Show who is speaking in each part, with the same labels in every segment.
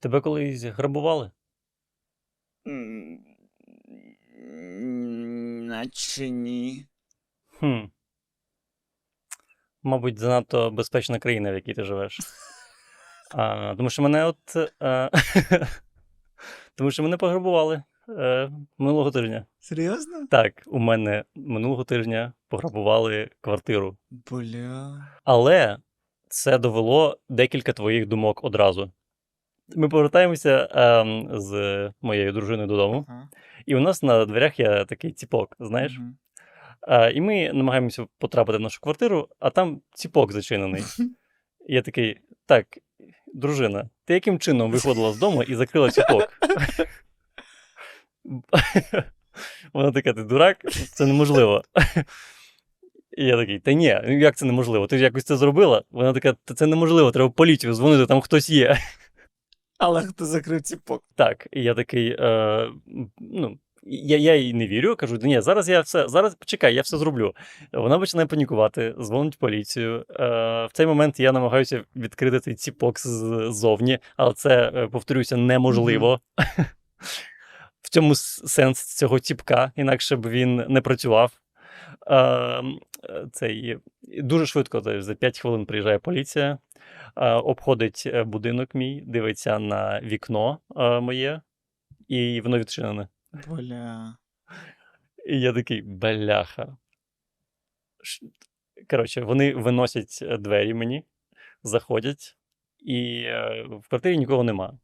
Speaker 1: Тебе колись грабували?
Speaker 2: Наче ні.
Speaker 1: Хм. Мабуть, занадто безпечна країна, в якій ти живеш. А, тому що мене от. е, тому що мене пограбували е, минулого тижня.
Speaker 2: Серйозно?
Speaker 1: Так, у мене минулого тижня пограбували квартиру.
Speaker 2: Бля.
Speaker 1: Але це довело декілька твоїх думок одразу. Ми повертаємося ем, з моєю дружиною додому,
Speaker 2: Ага.
Speaker 1: і у нас на дверях є такий ціпок, знаєш?
Speaker 2: Мгм.
Speaker 1: А, і ми намагаємося потрапити в нашу квартиру, а там ціпок зачинений. І я такий: так, дружина, ти яким чином виходила з дому і закрила ціпок? Вона така: ти дурак, це неможливо. І я такий, та ні, як це неможливо? Ти ж якось це зробила? Вона така, та це неможливо, треба поліцію дзвонити, там хтось є.
Speaker 2: Але хто закрив ціпок?
Speaker 1: Так, і я такий, е, ну, я, я їй не вірю, кажу, ні, зараз я все, зараз почекай, я все зроблю. Вона починає панікувати, дзвонить поліцію. Е, в цей момент я намагаюся відкрити цей ціпок ззовні, але це, е, повторюся, неможливо. В цьому сенс цього ціпка, інакше б він не працював. Е, е, цей, дуже швидко, за 5 хвилин приїжджає поліція, е, обходить будинок мій, дивиться на вікно е, моє, і воно відчинене.
Speaker 2: Бля.
Speaker 1: І я такий, бляха. Коротше, вони виносять двері мені, заходять, і в квартирі нікого нема.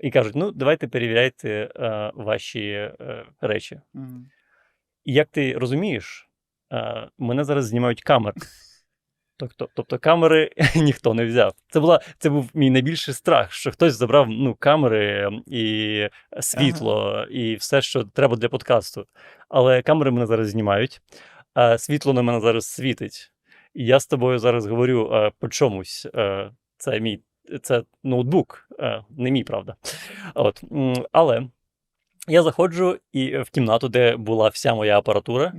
Speaker 1: І кажуть: ну, давайте перевіряйте е, ваші е, речі.
Speaker 2: Мгм.
Speaker 1: І як ти розумієш, е, мене зараз знімають камери. Тобто, тобто камери ніхто не взяв. Це, була, це був мій найбільший страх, що хтось забрав ну, камери і світло, і все, що треба для подкасту. Але камери мене зараз знімають, а світло на мене зараз світить. І я з тобою зараз говорю е, по чомусь. Е, це мій це ноутбук, е, не мій, правда. От. Але я заходжу і в кімнату, де була вся моя апаратура,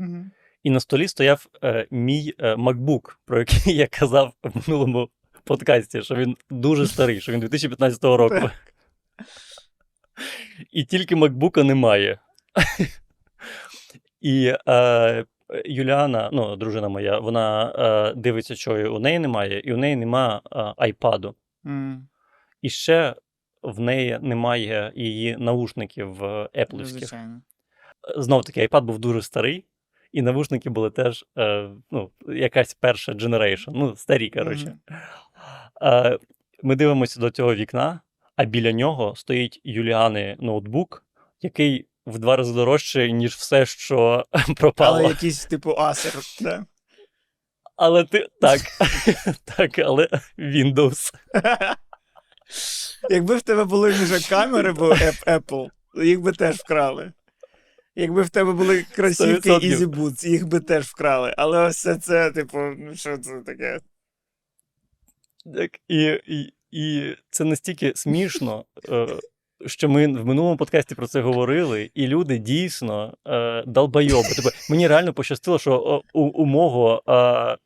Speaker 1: і на столі стояв е, мій е, MacBook, про який я казав в минулому подкасті, що він дуже старий, що він 2015 року. І тільки MacBook немає. І е, Юліана, ну, дружина моя, вона е, дивиться, що у неї немає, і у неї нема е, айпаду.
Speaker 2: М,
Speaker 1: І ще в неї немає її наушників е, еплівських. Знов таки, iPad був дуже старий, і навушники були теж е, ну, якась перша generation, ну, старі, коротше.
Speaker 2: Мгм.
Speaker 1: Е, ми дивимося до цього вікна, а біля нього стоїть Юліани ноутбук, який в два рази дорожчий, ніж все, що пропало.
Speaker 2: Але якийсь типу асер, да?
Speaker 1: Але ти так, так, але Windows.
Speaker 2: Якби в тебе були вже камери, бо Apple, їх би теж вкрали. Якби в тебе були кросівки
Speaker 1: 100%.
Speaker 2: Easy Boots, їх би теж вкрали. Але ось це, це типу, ну що це таке?
Speaker 1: Так, і, і, і це настільки смішно, е, що ми в минулому подкасті про це говорили, і люди дійсно е, долбойоби. Тобто, мені реально пощастило, що у, у мого е,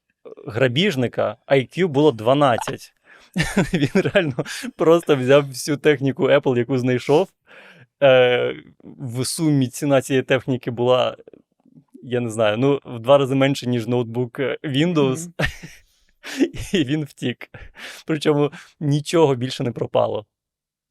Speaker 1: грабіжника IQ було 12. Він реально просто взяв всю техніку Apple, яку знайшов. Е, в сумі ціна цієї техніки була, я не знаю, ну, в два рази менше, ніж ноутбук Windows. Windows.
Speaker 2: Мгм.
Speaker 1: І він втік. Причому нічого більше не пропало.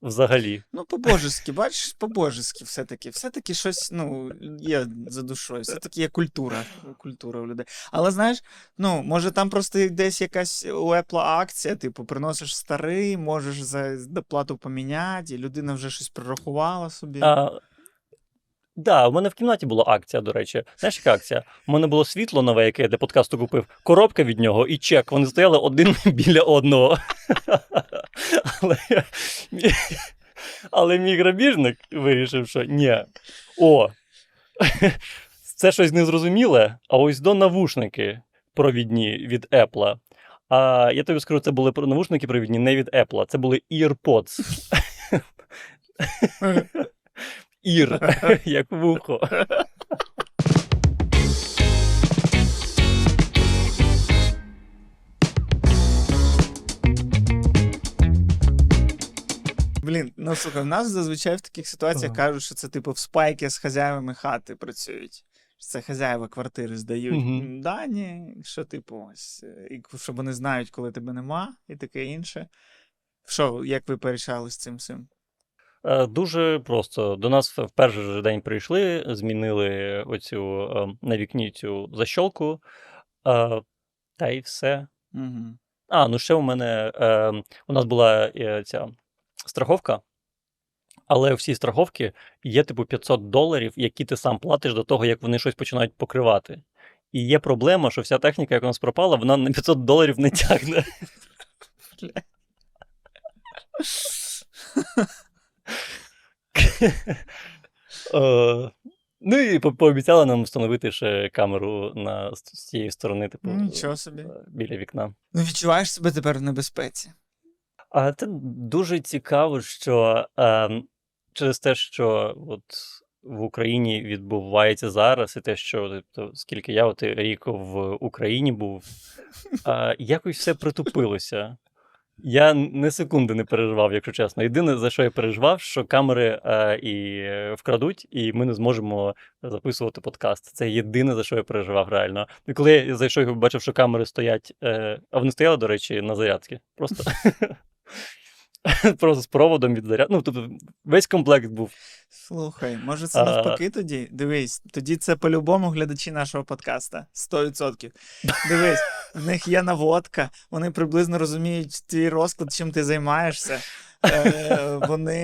Speaker 1: Взагалі.
Speaker 2: Ну, по-божески, бачиш, по-божески все-таки. Все-таки щось ну, є за душою, все-таки є культура, культура у людей. Але знаєш, ну, може там просто десь якась у Apple акція, типу, приносиш старий, можеш за доплату поміняти, і людина вже щось прорахувала собі.
Speaker 1: А, да, у мене в кімнаті була акція, до речі. Знаєш, яка акція? У мене було світло нове, яке я для подкасту купив, коробка від нього і чек. Вони стояли один біля одного. Але, але мій грабіжник вирішив, що ні. О, це щось незрозуміле, а ось до навушники провідні від Apple. А я тобі скажу, це були навушники провідні не від Apple, це були EarPods. Ір, як вухо.
Speaker 2: Блін, ну слухай, в нас зазвичай в таких ситуаціях кажуть, що це типу в спайки з хазяївами хати працюють. Це хазяїва квартири здають
Speaker 1: Мгм.
Speaker 2: дані, що типу, ось, е, і щоб вони знають, коли тебе нема, і таке інше. Що, як ви порішали з цим всім?
Speaker 1: Е, Дуже просто. До нас в перший же день прийшли, змінили оцю е, на вікні цю защолку, е, та й все.
Speaker 2: Угу.
Speaker 1: А, ну ще у мене е, у нас була е, ця страховка, але всі страховки є типу 500 доларів, які ти сам платиш до того, як вони щось починають покривати. І є проблема, що вся техніка, як у нас пропала, вона на 500 доларів не тягне. Е, Ну і по- пообіцяла нам встановити ще камеру на з з цієї сторони, типу,
Speaker 2: Нічого собі.
Speaker 1: е, біля вікна.
Speaker 2: Ну, відчуваєш себе тепер в небезпеці.
Speaker 1: А це дуже цікаво, що е, через те, що от в Україні відбувається зараз, і те, що тобто, скільки я от рік в Україні був, е, якось все притупилося. Я не секунди не переживав, якщо чесно. Єдине, за що я переживав, що камери е, і е, вкрадуть, і ми не зможемо записувати подкаст. Це єдине, за що я переживав реально. І коли я зайшов і побачив, що камери стоять, е, а вони стояли, до речі, на зарядці. Просто. Просто з проводом від заряд. Ну, тобто весь комплект був.
Speaker 2: Слухай, може це
Speaker 1: А.
Speaker 2: навпаки тоді? Дивись, тоді це по-любому глядачі нашого подкаста. 100%. Дивись, в них є наводка, вони приблизно розуміють твій розклад, чим ти займаєшся. Е, вони,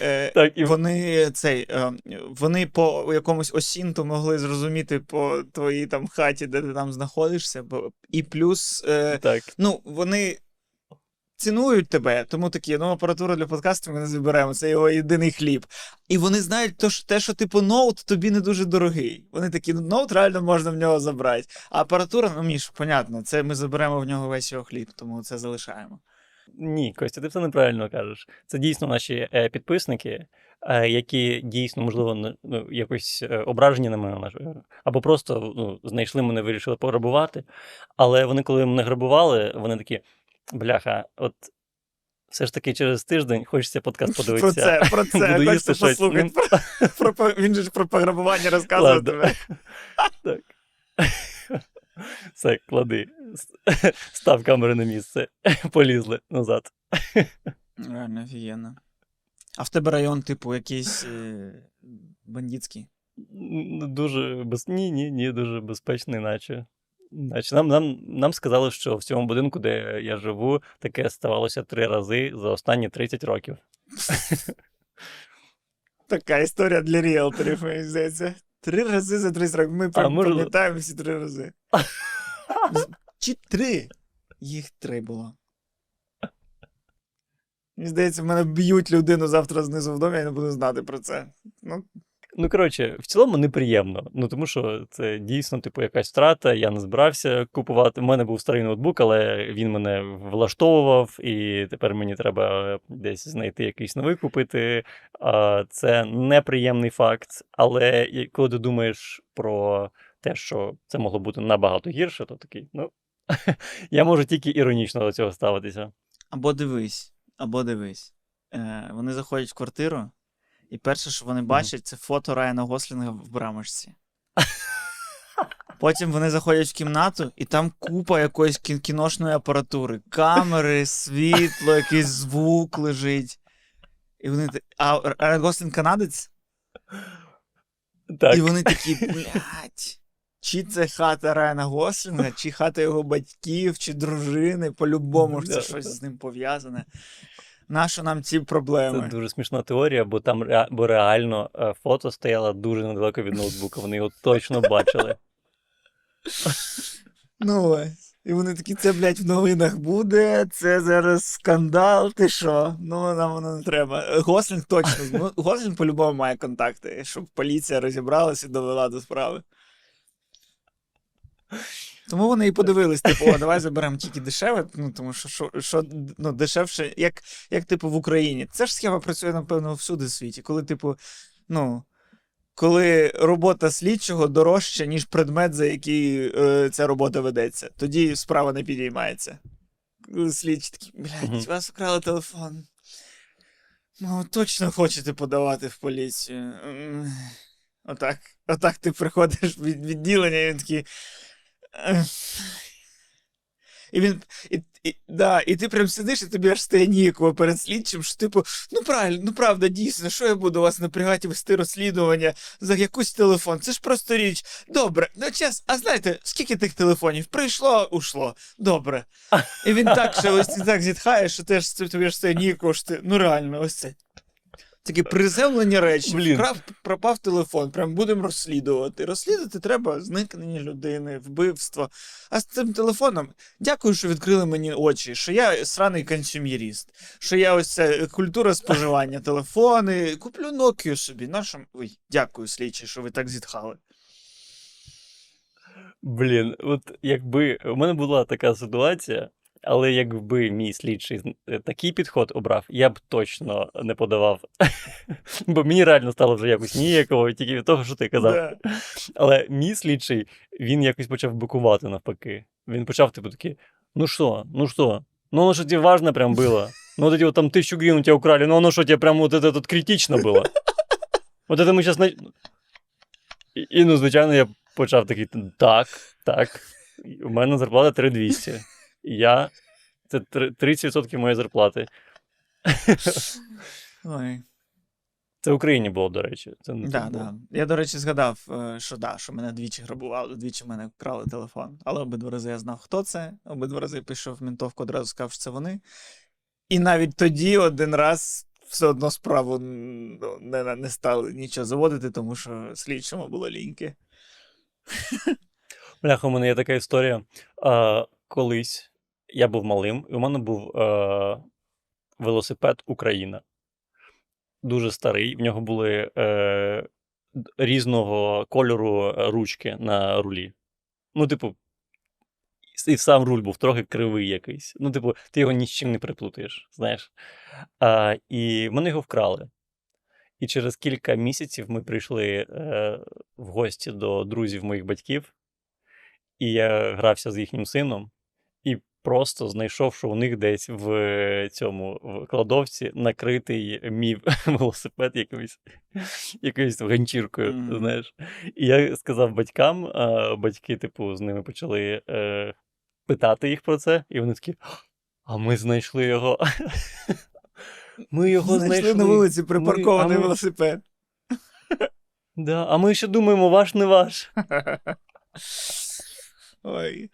Speaker 2: е,
Speaker 1: Так, і
Speaker 2: вони, цей, е, вони по якомусь осінту могли зрозуміти по твоїй там хаті, де ти там знаходишся. І плюс, е,
Speaker 1: так.
Speaker 2: ну, вони цінують тебе, тому такі, ну, апаратура для подкасту ми не заберемо, це його єдиний хліб. І вони знають то, що, те, що типу ноут тобі не дуже дорогий. Вони такі, ну ноут реально можна в нього забрати. А апаратура, ну Міш, понятно, це ми заберемо в нього весь його хліб, тому це залишаємо.
Speaker 1: Ні, Костя, ти все неправильно кажеш. Це дійсно наші е, підписники, е, які дійсно, можливо, ну, якось е, ображені на мене, або просто ну, знайшли мене, вирішили пограбувати. Але вони, коли мене грабували, вони такі: бляха, от все ж таки через тиждень хочеться подкаст подивитися.
Speaker 2: Про це, про це,
Speaker 1: Буду
Speaker 2: хочеться
Speaker 1: їсти щось.
Speaker 2: послухати.
Speaker 1: Ну,
Speaker 2: Про, про, він же ж про пограбування розказував
Speaker 1: Ладно.
Speaker 2: тебе.
Speaker 1: Так. Все, клади. Став камери на місце. Полізли назад.
Speaker 2: Реально офігенно. А в тебе район, типу, якийсь е, бандитський?
Speaker 1: Дуже без... Ні, ні, ні, дуже безпечний, наче. Наче нам, нам, нам сказали, що в цьому будинку, де я живу, таке ставалося три рази за останні 30 років.
Speaker 2: Така історія для ріелторів, мені здається. Три рази за 30 років. Ми пам'ятаємо всі три рази. Чи три? Їх три було. Мені здається, в мене б'ють людину завтра знизу в домі, я не буду знати про це. Ну,
Speaker 1: Ну, коротше, в цілому неприємно. Ну, тому що це дійсно, типу, якась втрата. Я не збирався купувати. У мене був старий ноутбук, але він мене влаштовував, і тепер мені треба десь знайти якийсь новий купити. Це неприємний факт. Але коли ти думаєш про те, що це могло бути набагато гірше, то такий, ну. Я можу тільки іронічно до цього ставитися.
Speaker 2: або дивись, або дивись. Е, вони заходять в квартиру, і перше, що вони бачать, це фото Райана Гослінга в брамочці. Потім вони заходять в кімнату, і там купа якоїсь кін- кіношної апаратури, камери, світло, якийсь звук лежить. І вони та- А Райан Гослінг канадець?
Speaker 1: Так.
Speaker 2: І вони такі, блядь. Чи це хата Райана Гослінга, чи хата його батьків, чи дружини, по-любому ж це
Speaker 1: Да.
Speaker 2: щось з ним пов'язане. Нащо нам ці проблеми?
Speaker 1: Це дуже смішна теорія, бо там бо реально е, фото стояло дуже недалеко від ноутбука. Вони його точно бачили.
Speaker 2: Ну ось. І вони такі, це, блядь, в новинах буде, це зараз скандал, ти що? Ну, нам воно не треба. Гослінг точно. Гослінг по-любому має контакти, щоб поліція розібралась і довела до справи. Тому вони і подивились, типу, о, давай заберемо тільки дешеве, ну тому що, що, що ну, дешевше, як, як типу в Україні. Це ж схема працює, напевно, всюди в світі, коли, типу, ну. Коли робота слідчого дорожча, ніж предмет, за який е, ця робота ведеться, тоді справа не підіймається. Слідчі такі, блядь,
Speaker 1: Мгм.
Speaker 2: у вас вкрали телефон. Ну, точно хочете подавати в поліцію. Отак. Отак ти приходиш від- відділення, і він такий. І він. І, і, да, і ти прям сидиш, і тобі аж стає ніяково перед слідчим, що типу, ну правильно, ну правда, дійсно, що я буду вас напрягати вести розслідування за якийсь телефон? Це ж просто річ. Добре, ну час, а знаєте, скільки тих телефонів? Прийшло, ушло. Добре. І він так ще ось так зітхає, що теж тобі ж стає ніяково, що ти, ну реально, ось це. Такі приземлені речі.
Speaker 1: Блін.
Speaker 2: Вкрав, пропав телефон, прям будемо розслідувати. Розслідувати треба зникнення людини, вбивство. А з цим телефоном, дякую, що відкрили мені очі, що я сраний консюмєріст, що я ось це культура споживання, телефони. Куплю Nokia собі. Нашим. Ой, дякую, слідчі, що ви так зітхали.
Speaker 1: Блін, от якби у мене була така ситуація, але якби мій слідчий з- е, такий підход обрав, я б точно не подавав. Бо мені реально стало вже якось ніяково, тільки від того, що ти казав.
Speaker 2: Да.
Speaker 1: Але мій слідчий, він якось почав бикувати навпаки. Він почав, типу, такий: ну що, ну що? Ну, оно что тебе важно прям было? Ну, вот эти вот там тысячу гривен у тебя украли, ну, оно что тебе прям вот это тут критично было? Вот это ми сейчас... На... І, і, ну, звичайно, я почав такий, так, так, у мене зарплата 3200. Я... Це три- 30% моєї зарплати.
Speaker 2: Ой.
Speaker 1: Це в Україні було, до речі. Це не
Speaker 2: Да, да. Я, до речі, згадав, е, що да, що мене двічі грабували, двічі мене вкрали телефон. Але обидва рази я знав, хто це. Обидва рази пішов в ментовку, одразу сказав, що це вони. І навіть тоді один раз все одно справу ну, не, не стали нічого заводити, тому що слідчому було ліньки.
Speaker 1: Бляха, у мене є така історія. А, колись я був малим, і у мене був е, велосипед Україна. Дуже старий. В нього були е, різного кольору е, ручки на рулі. Ну, типу, і сам руль був трохи кривий якийсь. Ну, типу, ти його ні з чим не приплутаєш, знаєш. А, і мене його вкрали. І через кілька місяців ми прийшли е, в гості до друзів моїх батьків, і я грався з їхнім сином, просто знайшов, що у них десь в цьому в кладовці накритий мій велосипед якоюсь, якоюсь ганчіркою,
Speaker 2: Мгм.
Speaker 1: знаєш. І я сказав батькам, а батьки, типу, з ними почали е, питати їх про це, і вони такі. А ми знайшли його. Ми його знайшли.
Speaker 2: на вулиці припаркований
Speaker 1: ми-
Speaker 2: велосипед.
Speaker 1: Да, а ми ще думаємо, ваш не ваш.
Speaker 2: Ой.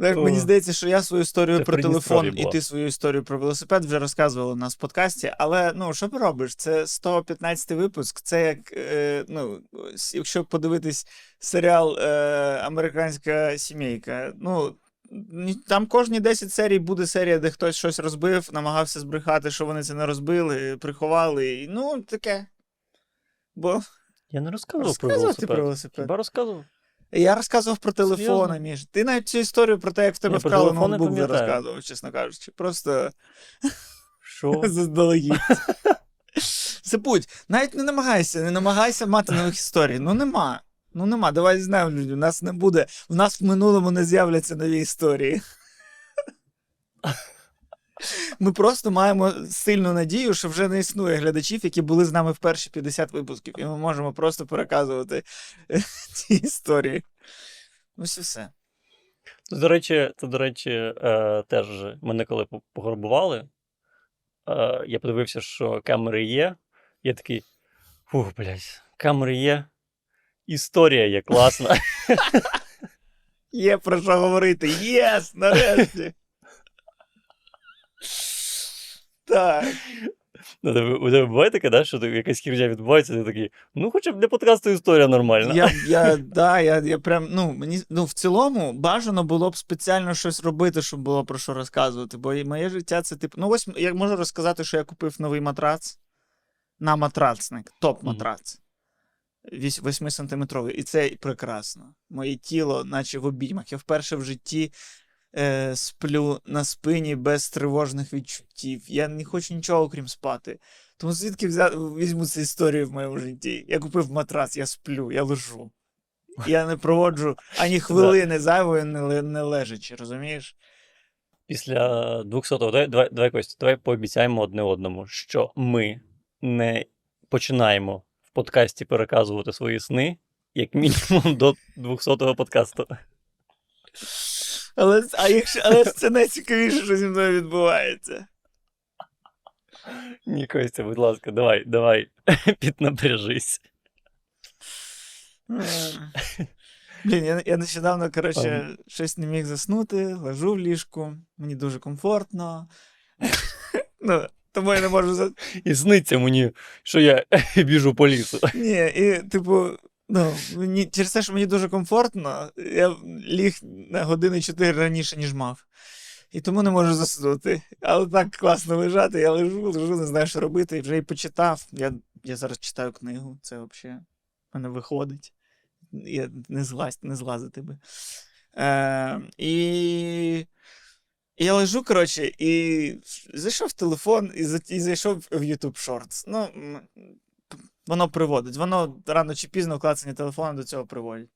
Speaker 2: Так, мені здається, що я свою історію
Speaker 1: Це
Speaker 2: про телефон і ти свою історію про велосипед вже розказували у нас в подкасті. Але ну що поробиш? Це 115 випуск. Це як е, ну, якщо подивитись серіал е, Американська сімейка. Ну. Там кожні 10 серій буде серія, де хтось щось розбив, намагався збрехати, що вони це не розбили, приховали. і, Ну, таке. Бо
Speaker 1: Я не розказував про велосипед.
Speaker 2: про велосипед.
Speaker 1: Хіба розказував?
Speaker 2: Я розказував про телефони? Міш. Ти навіть цю історію про те, як в тебе вкрали ноутбук,
Speaker 1: пам'ятаю.
Speaker 2: розказував, чесно кажучи. Просто
Speaker 1: Що?
Speaker 2: заздалегідь. Забудь, навіть не намагайся, не намагайся мати нових історій. Ну нема. Ну нема. Давай знаємо люди. У нас не буде. У нас в минулому не з'являться нові історії. Ми просто маємо сильну надію, що вже не існує глядачів, які були з нами в перші 50 випусків, і ми можемо просто переказувати е, ці історії. Ось і все.
Speaker 1: До речі, це, до речі, е, теж мене коли пограбували, е, я подивився, що камери є. Я такий, фух, блядь, камери є. Історія є класна.
Speaker 2: Є про що говорити. Yes! Нарешті. Так.
Speaker 1: Ну, тебе- У тебе буває таке, да, що ти- якась хірня відбувається, ти такий, ну, хоча б для подкасту історія нормальна.
Speaker 2: Я, я, да, я, я прям, ну, мені, ну, в цілому бажано було б спеціально щось робити, щоб було про що розказувати. Бо і моє життя це типу. Ну, ось я можу розказати, що я купив новий матрац на матрацник, топ-матрац. 8-сантиметровий. І це прекрасно. Моє тіло, наче в обіймах. Я вперше в житті е, сплю на спині без тривожних відчуттів. Я не хочу нічого, окрім спати. Тому звідки взя... візьму цю історію в моєму житті? Я купив матрац, я сплю, я лежу. Я не проводжу ані хвилини зайвої, не, не лежачи, розумієш?
Speaker 1: Після 200-го, давай, давай, давай, Костя, давай пообіцяємо одне одному, що ми не починаємо в подкасті переказувати свої сни, як мінімум до 200-го подкасту.
Speaker 2: Але, а якщо, але ж це найцікавіше, що зі мною відбувається.
Speaker 1: Ні, Костя, будь ласка, давай, давай, піднапряжись.
Speaker 2: Блін, я, я нещодавно, коротше, щось не міг заснути, лежу в ліжку, мені дуже комфортно. Ну, тому я не можу за.
Speaker 1: І сниться мені, що я біжу по лісу.
Speaker 2: Ні, і, типу, ну, мені, через те, що мені дуже комфортно, я ліг на години 4 раніше, ніж мав. І тому не можу заснути. Але так класно лежати, я лежу, лежу, не знаю, що робити, і вже і почитав. Я, я зараз читаю книгу, це взагалі мене виходить. Я не злазь, не злазити би. Е, і... я лежу, коротше, і зайшов в телефон і, зайшов в YouTube Shorts. Ну, воно приводить. Воно рано чи пізно клацання телефону до цього приводить.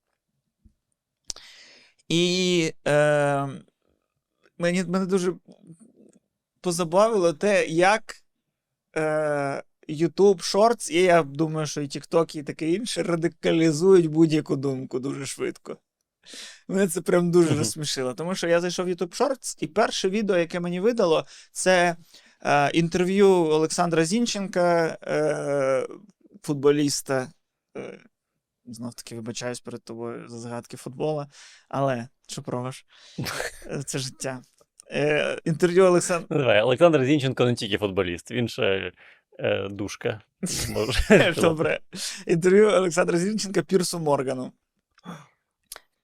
Speaker 2: І е, мені, мене дуже позабавило те, як е, YouTube Shorts, і я думаю, що і TikTok, і таке інше радикалізують будь-яку думку дуже швидко. Мене це прям дуже розсмішило. Тому що я зайшов в YouTube Shorts, і перше відео, яке мені видало, це е, інтерв'ю Олександра Зінченка, е, футболіста. Е, знов таки вибачаюсь перед тобою за загадки футбола, але що пробаш? Е, Це життя. Е, інтерв'ю Олександра.
Speaker 1: Ну, Давай, Олександр Зінченко не тільки футболіст, він ще е, душка. Може.
Speaker 2: Добре. Інтерв'ю Олександра Зінченка Пірсу Моргану.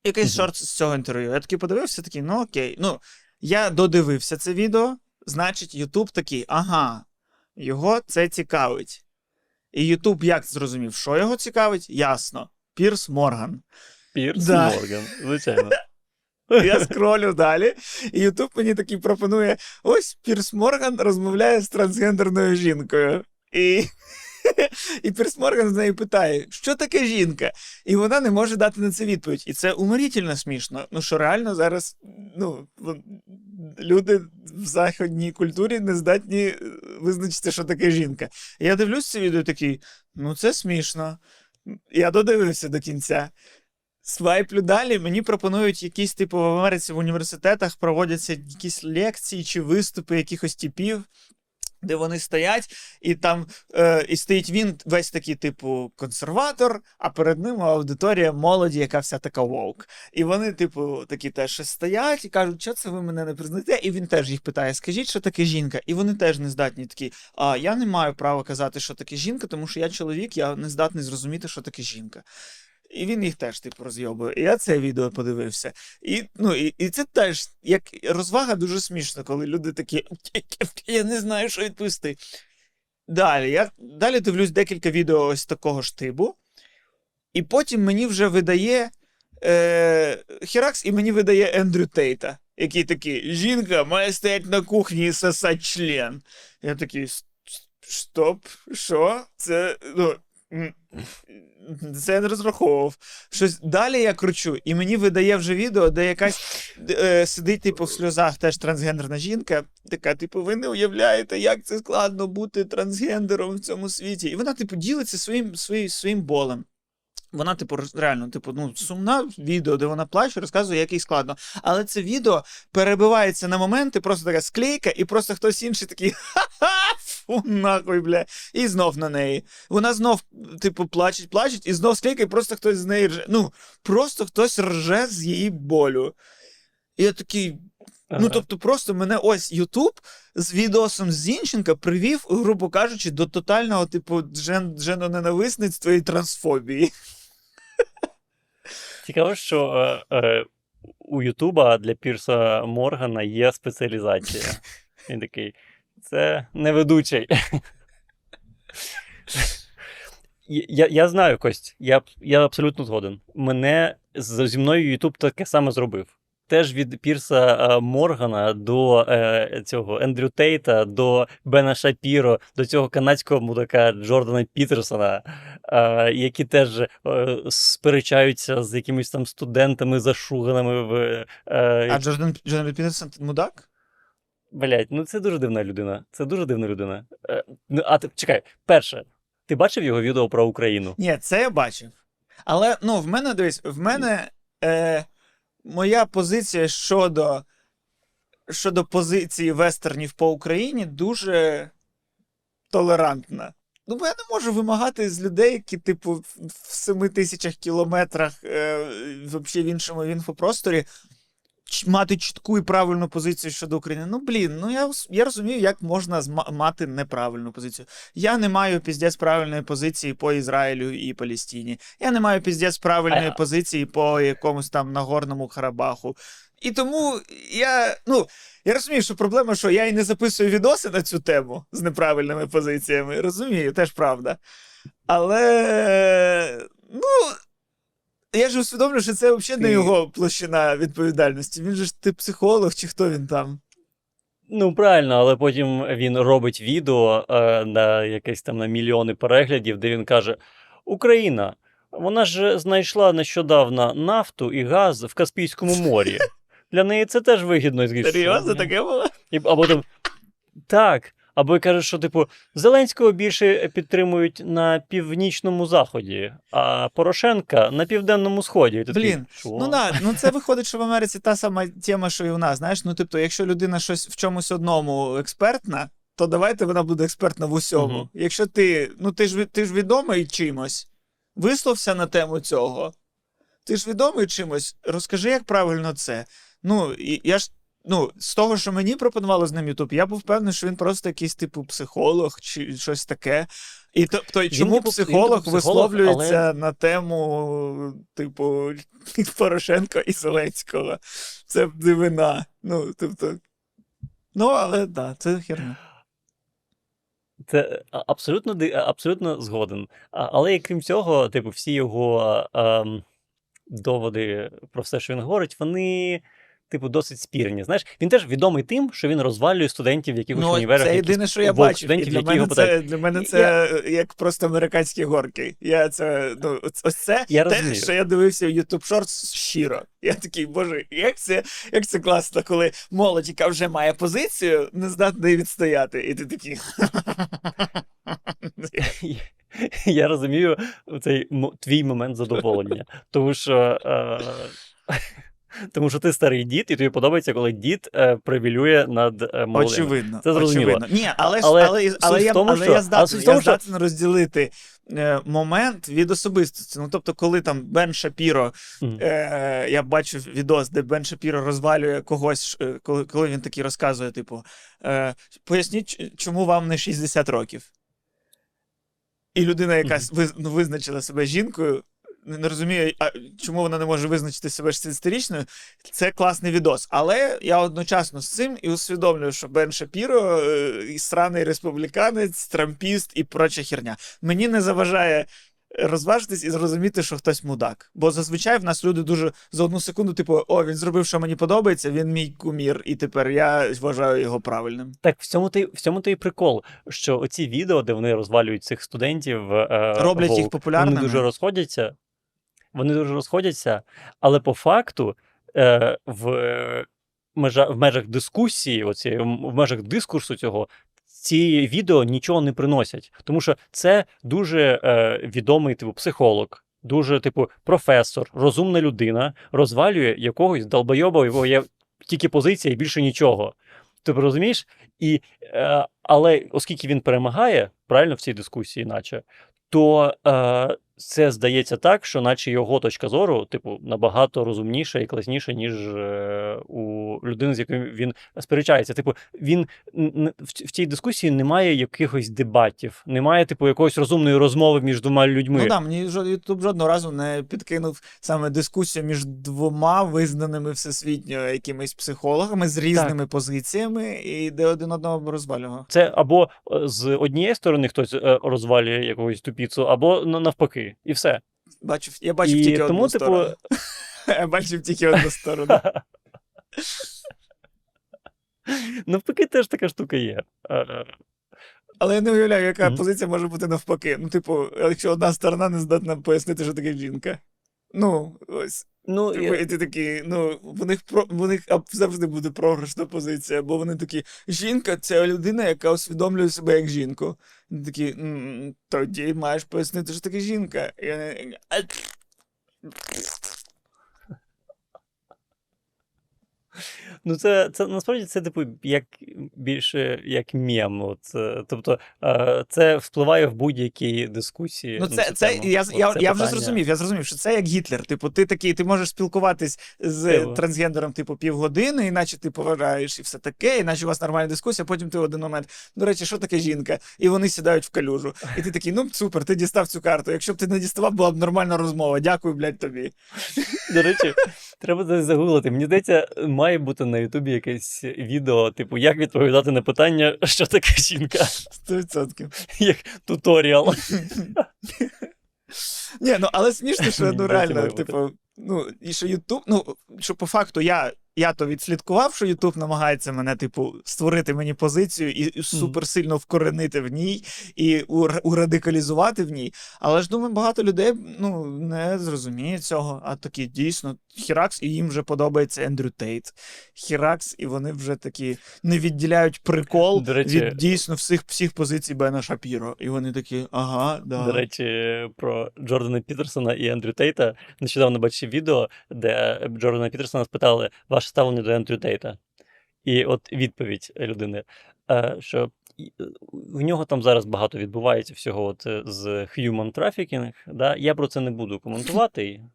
Speaker 2: Якийсь шорт з цього інтерв'ю. Я такий подивився, такий, ну окей. Ну, я додивився це відео, значить, Ютуб такий, ага, його це цікавить. І Ютуб як зрозумів, що його цікавить? Ясно. Пірс Морган.
Speaker 1: Пірс
Speaker 2: Да.
Speaker 1: Морган, звичайно.
Speaker 2: Я скролю далі, і Ютуб мені такий пропонує: ось Пірс Морган розмовляє з трансгендерною жінкою. І, і Пірс Морган з неї питає, що таке жінка? І вона не може дати на це відповідь. І це уморительно смішно. Ну що реально зараз ну, люди в західній культурі не здатні е, визначити, що таке жінка. Я дивлюсь це відео такий, ну це смішно. Я додивився до кінця. Свайплю далі, мені пропонують якісь, типу, в Америці в університетах проводяться якісь лекції чи виступи якихось типів, де вони стоять, і там е, і стоїть він весь такий, типу, консерватор, а перед ним аудиторія молоді, яка вся така вовк. І вони, типу, такі теж стоять і кажуть, що це ви мене не признаєте? І він теж їх питає: скажіть, що таке жінка? І вони теж не здатні такі. А я не маю права казати, що таке жінка, тому що я чоловік, я не здатний зрозуміти, що таке жінка. І він їх теж типу розйобує. І я це відео подивився. І, ну, і, і це теж як розвага дуже смішно, коли люди такі, я не знаю, що відповісти. Далі, я далі дивлюсь декілька відео ось такого ж типу, і потім мені вже видає е, Херакс, і мені видає Ендрю Тейта, який такий: жінка має стояти на кухні і сосать член. Я такий. «С- с- Стоп, що? Це. ну, Це я не розраховував. Щось далі я кручу, і мені видає вже відео, де якась е, сидить, типу, в сльозах теж трансгендерна жінка. Така, типу, ви не уявляєте, як це складно бути трансгендером в цьому світі. І вона, типу, ділиться своїм, своїм, своїм болем. Вона, типу, реально, типу, ну, сумна відео, де вона плаче, розказує, як їй складно. Але це відео перебивається на моменти, просто така склейка, і просто хтось інший такий ха-ха, фу, нахуй, бля. І знов на неї. Вона знов, типу, плачеть, плачеть, і знов склейка, і просто хтось з неї рже. Ну, просто хтось рже з її болю. І я такий. Ну, тобто, просто мене ось Ютуб з відосом з Зінченка привів, грубо кажучи, до тотального, типу, джен, дженоненависництва і трансфобії.
Speaker 1: Цікаво, що е, е, у Ютуба для Пірса Моргана є спеціалізація. Він такий. Це не ведучий. Я, я знаю, Кость, я, я абсолютно згоден. Мене зі мною Ютуб таке саме зробив. Теж від Пірса е, Моргана до е, цього Ендрю Тейта, до Бена Шапіро, до цього канадського мудака Джордана Пітерсона, е, які теж е, сперечаються з якимись там студентами зашуганими в. Е,
Speaker 2: А Джордан, Джордан Пітерсон мудак?
Speaker 1: Блять, ну це дуже дивна людина. Це дуже дивна людина. Е, ну, а ти чекай, перше, ти бачив його відео про Україну?
Speaker 2: Ні, це я бачив. Але ну, в мене дивись, в мене е, моя позиція щодо, щодо позиції вестернів по Україні дуже толерантна. Ну, бо я не можу вимагати з людей, які, типу, в- семи 7 тисячах кілометрах е, в іншому інфопросторі мати чітку і правильну позицію щодо України. Ну, блін, ну я, я розумію, як можна мати неправильну позицію. Я не маю піздець правильної позиції по Ізраїлю і Палестині. Я не маю піздець правильної позиції по якомусь там Нагорному Карабаху. І тому я, ну, я розумію, що проблема, що я і не записую відоси на цю тему з неправильними позиціями. Розумію, теж правда. Але, ну, я ж усвідомлюю, що це взагалі не його площина відповідальності. Він же ж ти психолог, чи хто він там?
Speaker 1: Ну, правильно, але потім він робить відео е, на якесь там на мільйони переглядів, де він каже: Україна, вона ж знайшла нещодавно нафту і газ в Каспійському морі. Для неї це теж вигідно. Такий,
Speaker 2: Серйозно таке було?
Speaker 1: І, або там, так. Або й каже, що, типу, Зеленського більше підтримують на північному заході, а Порошенка на південному сході. І ти
Speaker 2: Блін,
Speaker 1: «Що?»
Speaker 2: Ну да, ну це виходить, що в Америці та сама тема, що і у нас. Знаєш, ну тобто, якщо людина щось в чомусь одному експертна, то давайте вона буде експертна в усьому.
Speaker 1: Мгм.
Speaker 2: Якщо ти, ну ти ж ти ж відомий чимось, висловся на тему цього. Ти ж відомий чимось, розкажи, як правильно це. Ну, я ж. Ну, з того, що мені пропонувало з ним Ютуб, я був впевнений, що він просто якийсь типу психолог чи щось таке. І тобто, чому
Speaker 1: він,
Speaker 2: психолог
Speaker 1: психолог,
Speaker 2: висловлюється на тему, типу, Порошенка і Зеленського? Це дивина. Ну, тобто. Ну, але так, да, це херня.
Speaker 1: Це абсолютно, абсолютно згоден. Але крім цього, типу, всі його ем, доводи про все, що він говорить, вони, типу, досить спірні. Знаєш, він теж відомий тим, що він розвалює студентів в якихось
Speaker 2: Ну,
Speaker 1: універах.
Speaker 2: це єдине, що я.
Speaker 1: Студентів,
Speaker 2: для
Speaker 1: які
Speaker 2: мене, це, для мене
Speaker 1: Я-
Speaker 2: як просто американські горки. Я це, ну, ось- це
Speaker 1: Я
Speaker 2: те,
Speaker 1: розумію.
Speaker 2: що я дивився в YouTube Shorts щиро. Я такий, боже, як це, як це класно, коли молодь, яка вже має позицію, не здатна її відстояти. І ти такий.
Speaker 1: Я розумію цей твій момент задоволення. Тому що, е, тому що ти старий дід, і тобі подобається, коли дід е, превалює над е, молодими.
Speaker 2: Очевидно.
Speaker 1: Це зрозуміло.
Speaker 2: очевидно. Ні, але, ж-
Speaker 1: Але
Speaker 2: але, але, я,
Speaker 1: тому,
Speaker 2: але
Speaker 1: що-
Speaker 2: я здатен, я
Speaker 1: що-
Speaker 2: розділити е, момент від особистості. Ну, тобто, коли там Бен Шапіро, е, я бачив відос, де Бен Шапіро розвалює когось, е, коли, коли він такий розказує, типу, е, поясніть, чому вам не 60 років. І людина, яка ну, визначила себе жінкою, не розуміє, а чому вона не може визначити себе 60-річною, це класний відос. Але я одночасно з цим і усвідомлюю, що Бен Шапіро е, і сраний республіканець, трампіст і проча херня. Мені не заважає розважитись і зрозуміти, що хтось мудак. Бо зазвичай в нас люди дуже за одну секунду, типу, о, він зробив, що мені подобається, він мій кумір, і тепер я вважаю його правильним.
Speaker 1: Так, в цьому ти в цьому і прикол, що оці відео, де вони розвалюють цих студентів, е,
Speaker 2: Роблять їх популярними.
Speaker 1: Вони дуже розходяться. Вони дуже розходяться, але по факту е, в, межа, в межах дискусії, оці, в межах дискурсу цього, ці відео нічого не приносять. Тому що це дуже е, відомий типу, психолог, дуже, типу, професор, розумна людина розвалює якогось долбойоба, у якого є тільки позиція і більше нічого. Ти розумієш? І, е, але оскільки він перемагає правильно в цій дискусії, наче, то е, це здається так, що наче його точка зору, типу, набагато розумніша і класніша, ніж е, у людини, з якою він сперечається. Типу, він в, цій дискусії немає якихось дебатів, немає, типу, якоїсь розумної розмови між двома людьми.
Speaker 2: Ну да, мені Ютуб жодного разу не підкинув саме дискусію між двома визнаними всесвітньо якимись психологами з різними позиціями, і де один одного розвалював.
Speaker 1: Це або е, з однієї сторони хтось е, розвалює якусь тупіцу, або на- навпаки, і все.
Speaker 2: Бачив, я бачив
Speaker 1: І
Speaker 2: тільки
Speaker 1: тому,
Speaker 2: одну
Speaker 1: типу,
Speaker 2: сторону. Я бачив тільки одну сторону.
Speaker 1: Навпаки, теж така штука є.
Speaker 2: Але я не уявляю, яка
Speaker 1: Мгм.
Speaker 2: позиція може бути навпаки. Ну, типу, якщо одна сторона не здатна пояснити, що таке жінка. Ну, ось.
Speaker 1: Ну,
Speaker 2: Типу,
Speaker 1: я-
Speaker 2: і ти такі, ну, в них, про, в них завжди буде програшна позиція, бо вони такі, жінка це людина, яка усвідомлює себе як жінку. І ти такі, тоді маєш пояснити, що таке жінка. І вони,
Speaker 1: Ну, це, це насправді це типу як більше як мєм. От, е, тобто е, це впливає в будь-якій дискусії.
Speaker 2: Ну, це, це,
Speaker 1: тему.
Speaker 2: я,
Speaker 1: От
Speaker 2: я,
Speaker 1: це
Speaker 2: я вже зрозумів, я зрозумів, що це як Гітлер. Типу, ти такий, ти можеш спілкуватись з
Speaker 1: Типу.
Speaker 2: трансгендером, типу, півгодини, іначе ти поважаєш і все таке, іначе у вас нормальна дискусія, потім ти в один момент. До речі, що таке жінка? І вони сідають в калюжу. І ти такий, ну супер, ти дістав цю карту. Якщо б ти не діставав, була б нормальна розмова. Дякую, блядь, тобі.
Speaker 1: До речі, треба десь загуглити. Мені здається, має бути на Ютубі якесь відео, типу, як відповідати на питання, що таке жінка,
Speaker 2: 100%.
Speaker 1: як туторіал.
Speaker 2: Ні, ну але смішно, що ну реально, типу, ну, і що Ютуб, ну, що по факту я, я то відслідкував, що Ютуб намагається мене, типу, створити мені позицію і, суперсильно вкоренити в ній, і ур- урадикалізувати в ній. Але ж думаю, багато людей ну, не зрозуміє цього. А такі дійсно Хіракс, і їм вже подобається Ендрю Тейт. Хіракс, і вони вже такі не відділяють прикол
Speaker 1: До речі-
Speaker 2: від дійсно всіх, всіх позицій Бена Шапіро. І вони такі, ага, да.
Speaker 1: До речі, про Джордана Пітерсона і Ендрю Тейта. Нещодавно бачив відео, де Джордана Пітерсона спитали ваше ставлення до Ендрю Тейта. І от відповідь людини, е, що в нього там зараз багато відбувається всього от е, з human trafficking. Да? Я про це не буду коментувати.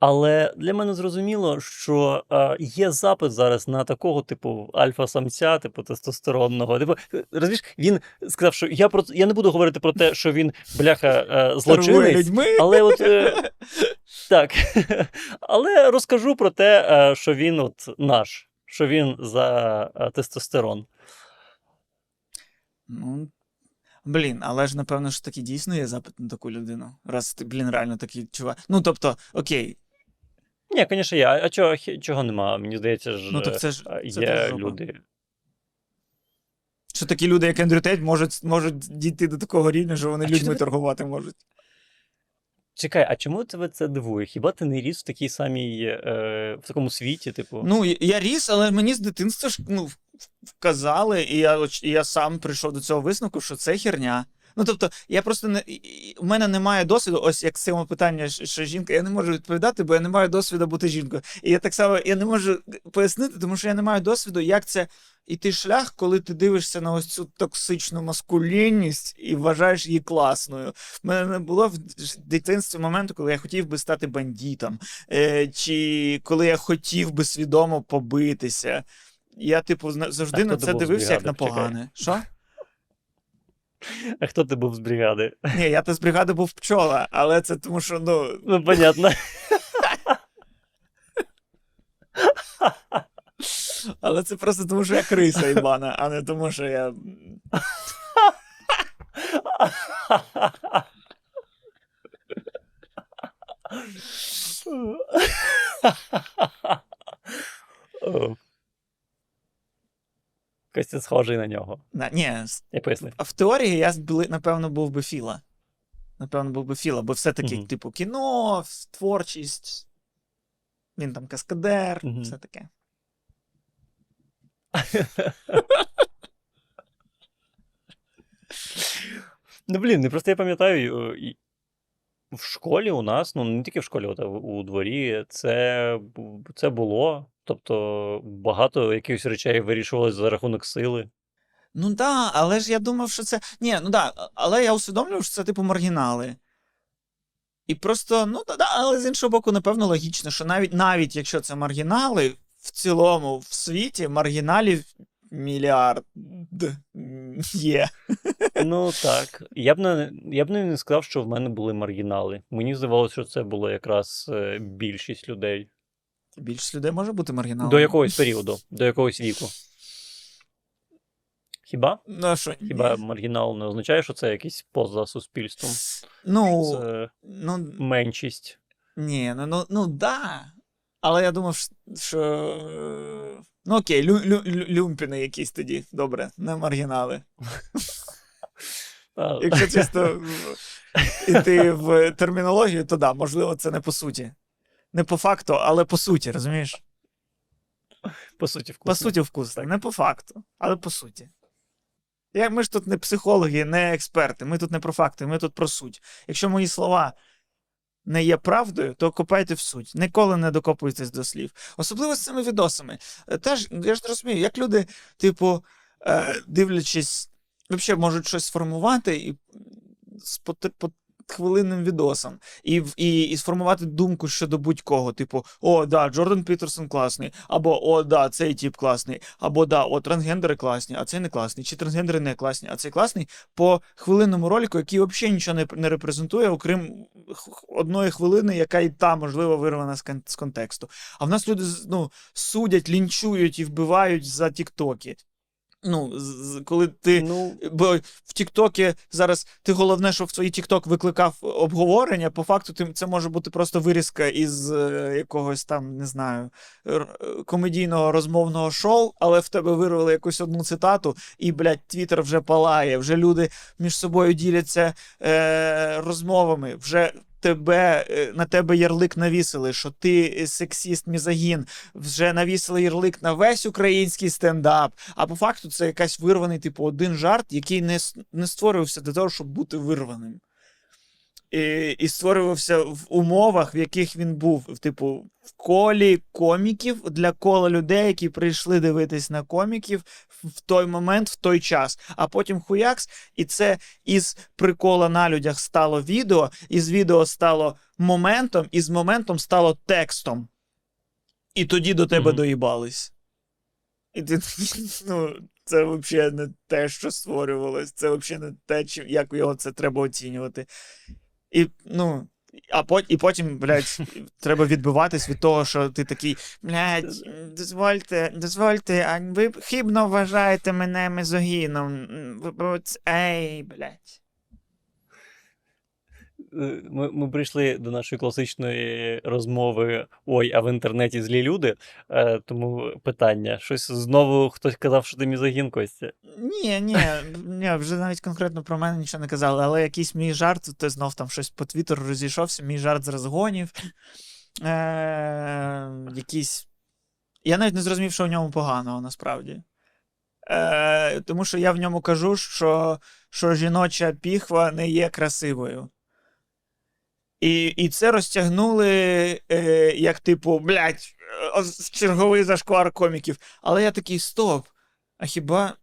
Speaker 1: Але для мене зрозуміло, що е, є запит зараз на такого типу альфа-самця, типу тестостеронного. Типу, е, розумієш, він сказав, що я про я не буду говорити про те, що він бляха е, злочинець, але от е, так. Але розкажу про те, е, що він от наш, що він за е, тестостерон.
Speaker 2: Ну, блін, але ж напевно ж таки дійсно є запит на таку людину. Раз ти, блін, реально такий чувак. Ну, тобто, окей,
Speaker 1: Ні, звісно, є. А а чого, чого нема? Мені здається, ж
Speaker 2: ну так це ж це
Speaker 1: є люди.
Speaker 2: Що такі люди, як Ендрю Тейт, можуть, можуть дійти до такого рівня, що вони
Speaker 1: А
Speaker 2: людьми
Speaker 1: ти-
Speaker 2: торгувати можуть.
Speaker 1: Чекай, а чому тебе це дивує? Хіба ти не ріс в такій самій е, в такому світі? Типу,
Speaker 2: Ну, я- я ріс, але мені з дитинства ж ну, вказали, і я, і я сам прийшов до цього висновку, що це херня. Ну, тобто, я просто не. У мене немає досвіду, ось як з цього питання, що жінка, я не можу відповідати, бо я не маю досвіду бути жінкою. І я так само я не можу пояснити, тому що я не маю досвіду, як це іти шлях, коли ти дивишся на ось цю токсичну маскулінність і вважаєш її класною. В мене не було в дитинстві моменту, коли я хотів би стати бандитом, е, чи коли я хотів би свідомо побитися. Я, типу, завжди
Speaker 1: А
Speaker 2: на це дивився як на погане. Що?
Speaker 1: А хто ти був з бригади?
Speaker 2: Ні, я то з бригади був пчола, але це тому, що ну.
Speaker 1: Ну, понятно.
Speaker 2: Але це просто тому, що я криса ібана, а не тому, що я.
Speaker 1: О. Костя схожий на нього.
Speaker 2: На, ні,
Speaker 1: Я пояснив.
Speaker 2: в теорії я напевно був би Філа. Напевно, був би Філа, бо все-таки,
Speaker 1: Мгм.
Speaker 2: типу, кіно, творчість. Він там каскадер,
Speaker 1: Мгм.
Speaker 2: все таке.
Speaker 1: Ну, блін, ну просто я пам'ятаю, в школі у нас, ну не тільки в школі, а у дворі, це, це було. Тобто багато якихось речей вирішувалось за рахунок сили.
Speaker 2: Ну да, але ж я думав, що це. Ні, ну да, але я усвідомлював, що це типу маргінали. І просто, ну да, да, але з іншого боку, напевно, логічно, що навіть навіть якщо це маргінали, в цілому в світі маргіналів мільярд є.
Speaker 1: Ну так. Я б не, я б не сказав, що в мене були маргінали. Мені здавалося, що це було якраз е, більшість людей.
Speaker 2: Більшість людей може бути маргіналами.
Speaker 1: До якогось періоду, до якогось віку. Хіба?
Speaker 2: Ну, що?
Speaker 1: Хіба
Speaker 2: ні.
Speaker 1: маргінал не означає, що це якийсь поза суспільством?
Speaker 2: Ну,
Speaker 1: Це
Speaker 2: ну,
Speaker 1: меншість.
Speaker 2: ні, ну, ну, ну да. Але я думав, що- Ну окей, лю, лю, лю, люмпіни якісь тоді. Добре, не маргінали. Якщо чисто іти в термінологію, то да, можливо, це не по суті. Не по факту, але по суті, розумієш?
Speaker 1: По суті, вкусно.
Speaker 2: По суті, вкусно. Не по факту, але по суті. Як ми ж тут не психологи, не експерти, ми тут не про факти, ми тут про суть. Якщо мої слова не є правдою, то копайте в суть. Ніколи не докопуйтесь до слів. Особливо з цими відосами. Е, Теж, я ж не розумію, як люди, типу, е, дивлячись, взагалі можуть щось сформувати і з по, по хвилинним відосом, і, і, і сформувати думку щодо будь-кого. Типу, о, да, Джордан Пітерсон класний, або о, да, цей тип класний, або да, о, трансгендери класні, а цей не класний, чи трансгендери не класні, а цей класний по хвилинному ролику, який взагалі нічого не, не репрезентує, окрім одної хвилини, яка і та, можливо, вирвана з, кон- з контексту. А в нас люди ну, судять, лінчують і вбивають за тіктоки. Ну, коли ти
Speaker 1: Ну,
Speaker 2: Бо в Тіктокі зараз ти головне, що в твій Тікток викликав обговорення. По факту, ти, це може бути просто вирізка із е, якогось там, не знаю, комедійного розмовного шоу, але в тебе вирвали якусь одну цитату, і, блядь, Твіттер вже палає. Вже люди між собою діляться е, розмовами. Вже тебе е, на тебе ярлик навісили, що ти сексіст, мізогін. Вже навісили ярлик на весь український стендап. А по факту це якась вирваний, типу, один жарт, який не, не створювався для того, щоб бути вирваним. І, і створювався в умовах, в яких він був, типу, в колі коміків для кола людей, які прийшли дивитись на коміків в той момент, в той час. А потім хуякс, і це із прикола на людях стало відео, із відео стало моментом, і з моментом стало текстом. І тоді до тебе
Speaker 1: Мгм.
Speaker 2: доїбались. І ти, ну, це взагалі не те, що створювалось, це взагалі не те, як його це треба оцінювати. І, ну, а пот, і потім, блядь, треба відбиватись від того, що ти такий, блядь, дозвольте, дозвольте, а ви хибно вважаєте мене мезогіном. Ей, блядь.
Speaker 1: Ми, ми прийшли до нашої класичної розмови. Ой, а в інтернеті злі люди. Е, тому питання: щось знову хтось казав, що ти мізогін Костя.
Speaker 2: Ні, ні, ні, вже навіть конкретно про мене нічого не казали, але якийсь мій жарт, то знов там щось по твіттеру розійшовся, мій жарт з розгонів. Е, якийсь. Я навіть не зрозумів, що в ньому поганого насправді. Е, тому що я в ньому кажу, що, що жіноча піхва не є красивою. І, і це розтягнули е, як, типу, блядь, е, черговий зашквар коміків. Але я такий стоп. А хіба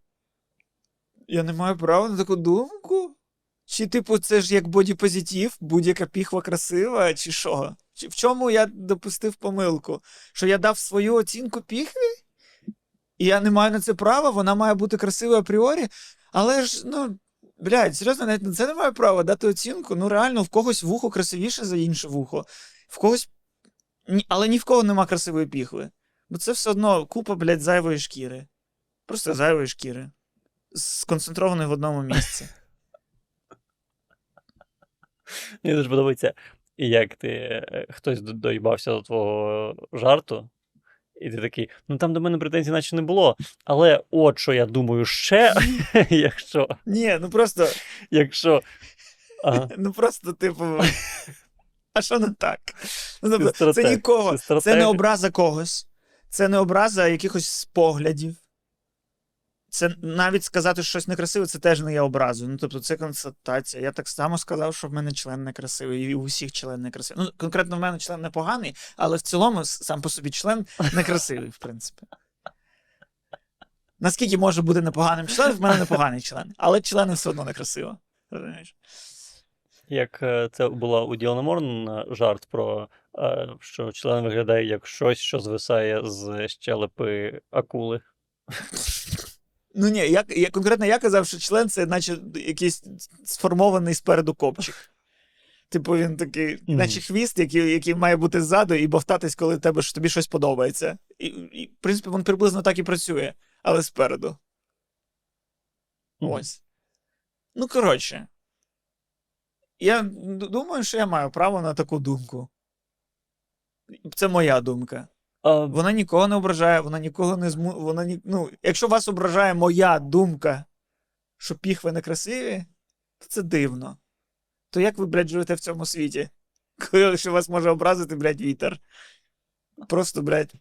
Speaker 2: я не маю права на таку думку? Чи, типу, це ж як бодіпозитив, будь-яка піхва красива, чи що? Чи в чому я допустив помилку? Що я дав свою оцінку піхві? І я не маю на це права, вона має бути красивою апріорі. Але ж, ну, блядь, серйозно, навіть на це не маю права дати оцінку. Ну, реально, в когось вухо красивіше за інше вухо. В когось. Але ні в кого нема красивої піхви. Бо це все одно купа, блядь, зайвої шкіри. Просто зайвої шкіри. Сконцентрованої в одному місці.
Speaker 1: Мені дуже подобається, як ти е, хтось доїбався до твого жарту, і ти такий, ну там до мене претензій наче не було. Але от що я думаю ще, якщо,
Speaker 2: Ні, ну просто,
Speaker 1: якщо. Ага,
Speaker 2: ну просто, типу. А що не так? Ну, тобто, це нікого. Це не образа когось, це не образа якихось поглядів. Це навіть сказати що щось некрасиве, це теж не є образою. Ну, тобто, це констатація. Я так само сказав, що в мене член некрасивий, і у всіх член некрасивий. Ну, конкретно в мене член непоганий, але в цілому сам по собі член некрасивий, в принципі. Наскільки може бути непоганим член, в мене непоганий член, але члени все одно некрасиво. Розумієш?
Speaker 1: Як е, це було у Ділана Морн жарт про е, що член виглядає як щось, що звисає з щелепи акули.
Speaker 2: Ну ні, я, я конкретно я казав, що член це наче якийсь сформований спереду копчик. Типу, він такий,
Speaker 1: Мгм.
Speaker 2: наче хвіст, який, який має бути ззаду і бовтатись, коли тебе, ж- тобі щось подобається. І, і, в принципі, він приблизно так і працює, але спереду.
Speaker 1: Мгм.
Speaker 2: Ось. Ну, коротше. Я думаю, що я маю право на таку думку. Це моя думка. Вона нікого не ображає, вона нікого не зму... Вона ні... ну, якщо вас ображає моя думка, що піхви некрасиві, то це дивно. то як ви, блядь, живете в цьому світі? Коли що вас може образити, блядь, вітер. Просто, блядь,